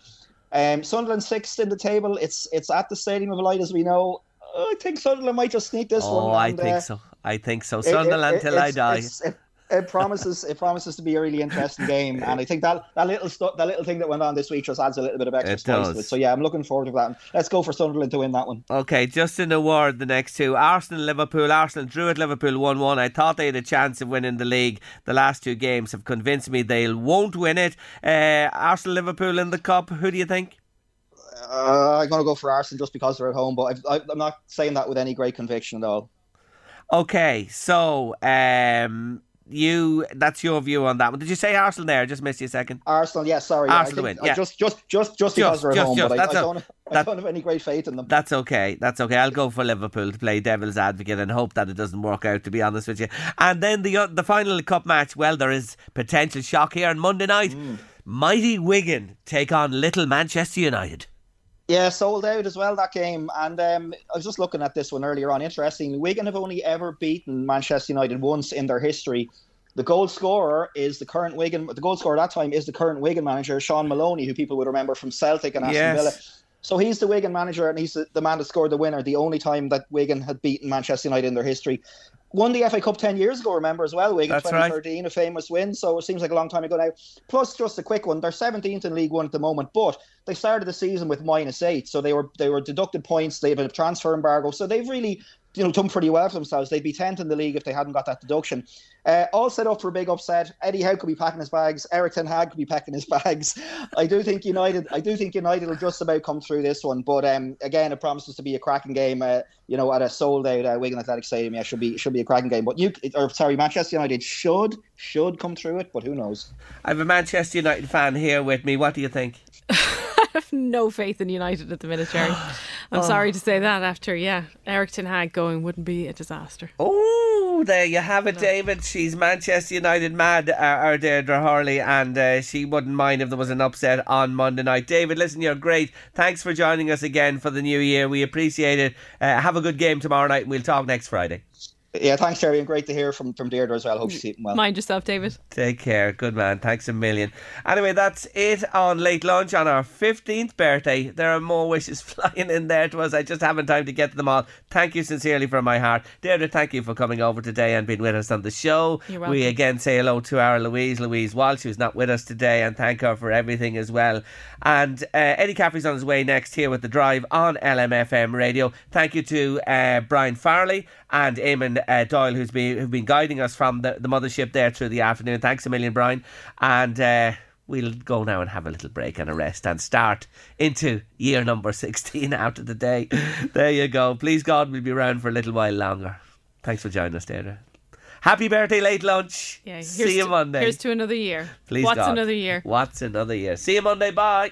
Um, Sunderland sixth in the table. It's it's at the Stadium of Light, as we know. I think Sunderland might just sneak this Oh, one. I think uh, so. I think so. it- it- Sunderland it- till I die. It, it promises it promises to be a really interesting game, and I think that that little stu- that little thing that went on this week just adds a little bit of extra spice to it. So yeah, I'm looking forward to that. Let's go for Sunderland to win that one. Okay, just in a word, the next two Arsenal, Liverpool. Arsenal drew at Liverpool 1 1. I thought they had a chance of winning the league. The last two games have convinced me they won't win it. Uh, Arsenal, Liverpool in the Cup. Who do you think? Uh, I'm going to go for Arsenal just because they're at home, but I, I, I'm not saying that with any great conviction at all. Okay, so um, you that's your view on that one. Did you say Arsenal there? I just missed you a second. Arsenal, yeah, sorry. Arsenal yeah, I win, yeah. Just, just, just, just because Just, they're at just, home, just. but I, don't, I that- don't have any great faith in them. That's okay. That's okay. I'll go for Liverpool to play devil's advocate and hope that it doesn't work out. To be honest with you, and then the uh, the final cup match. Well, there is potential shock here on Monday night. Mm. Mighty Wigan take on Little Manchester United. Yeah, sold out as well that game. And um, I was just looking at this one earlier on. Interesting. Wigan have only ever beaten Manchester United once in their history. The goal scorer is the current Wigan. The goal scorer at that time is the current Wigan manager, Shaun Maloney, who people would remember from Celtic and Aston Yes. Villa. So he's the Wigan manager, and he's the, the man that scored the winner. The only time that Wigan had beaten Manchester United in their history. Won the FA Cup ten years ago. Remember as well, Wigan That's right. 2013, a famous win. So it seems like a long time ago now. Plus, just a quick one. They're 17th in League One at the moment, but they started the season with minus eight, so they were they were deducted points. They have a transfer embargo, so they've really you know done pretty well for themselves. They'd be 10th in the league if they hadn't got that deduction. Uh, all set up for a big upset. Eddie Howe could be packing his bags. Erik Ten Hag could be packing his bags. I do think United. I do think United will just about come through this one. But um, again, it promises to be a cracking game. Uh, you know, at a sold out uh, Wigan Athletic Stadium, yeah, should be should be a cracking game. But you, or sorry, Manchester United should should come through it, but who knows? I have a Manchester United fan here with me. What do you think? Have no faith in United at the minute, Jerry. I'm Oh. sorry to say that after, yeah, Erik Ten Hag going wouldn't be a disaster. Oh, there you have it, David. She's Manchester United mad, uh, our Deirdre Hurley, and uh, she wouldn't mind if there was an upset on Monday night. David, listen, you're great. Thanks for joining us again for the new year. We appreciate it. Uh, have a good game tomorrow night, and we'll talk next Friday. Yeah, thanks, Jerry, and great to hear from from Deirdre as well. Hope she's keeping well. Mind yourself, David. Take care. Good man. Thanks a million. Anyway, that's it on Late Lunch on our 15th birthday. There are more wishes flying in there to us. I just haven't time to get to them all. Thank you sincerely from my heart. Deirdre, thank you for coming over today and being with us on the show. You're welcome. We again say hello to our Louise, Louise Walsh, who's not with us today, and thank her for everything as well. And uh, Eddie Caffrey's on his way next here with The Drive on LMFM radio. Thank you to uh, Brian Farley and Eamon uh, Doyle, who's been who've been guiding us from the, the mothership there through the afternoon. Thanks a million, Brian. And uh, we'll go now and have a little break and a rest and start into year number 16 out of the day. There you go. Please God, we'll be around for a little while longer. Thanks for joining us, Deirdre. Happy birthday, late lunch. Yeah, here's See you to- Monday. Here's to another year. Please What's God. another year? What's another year? See you Monday. Bye.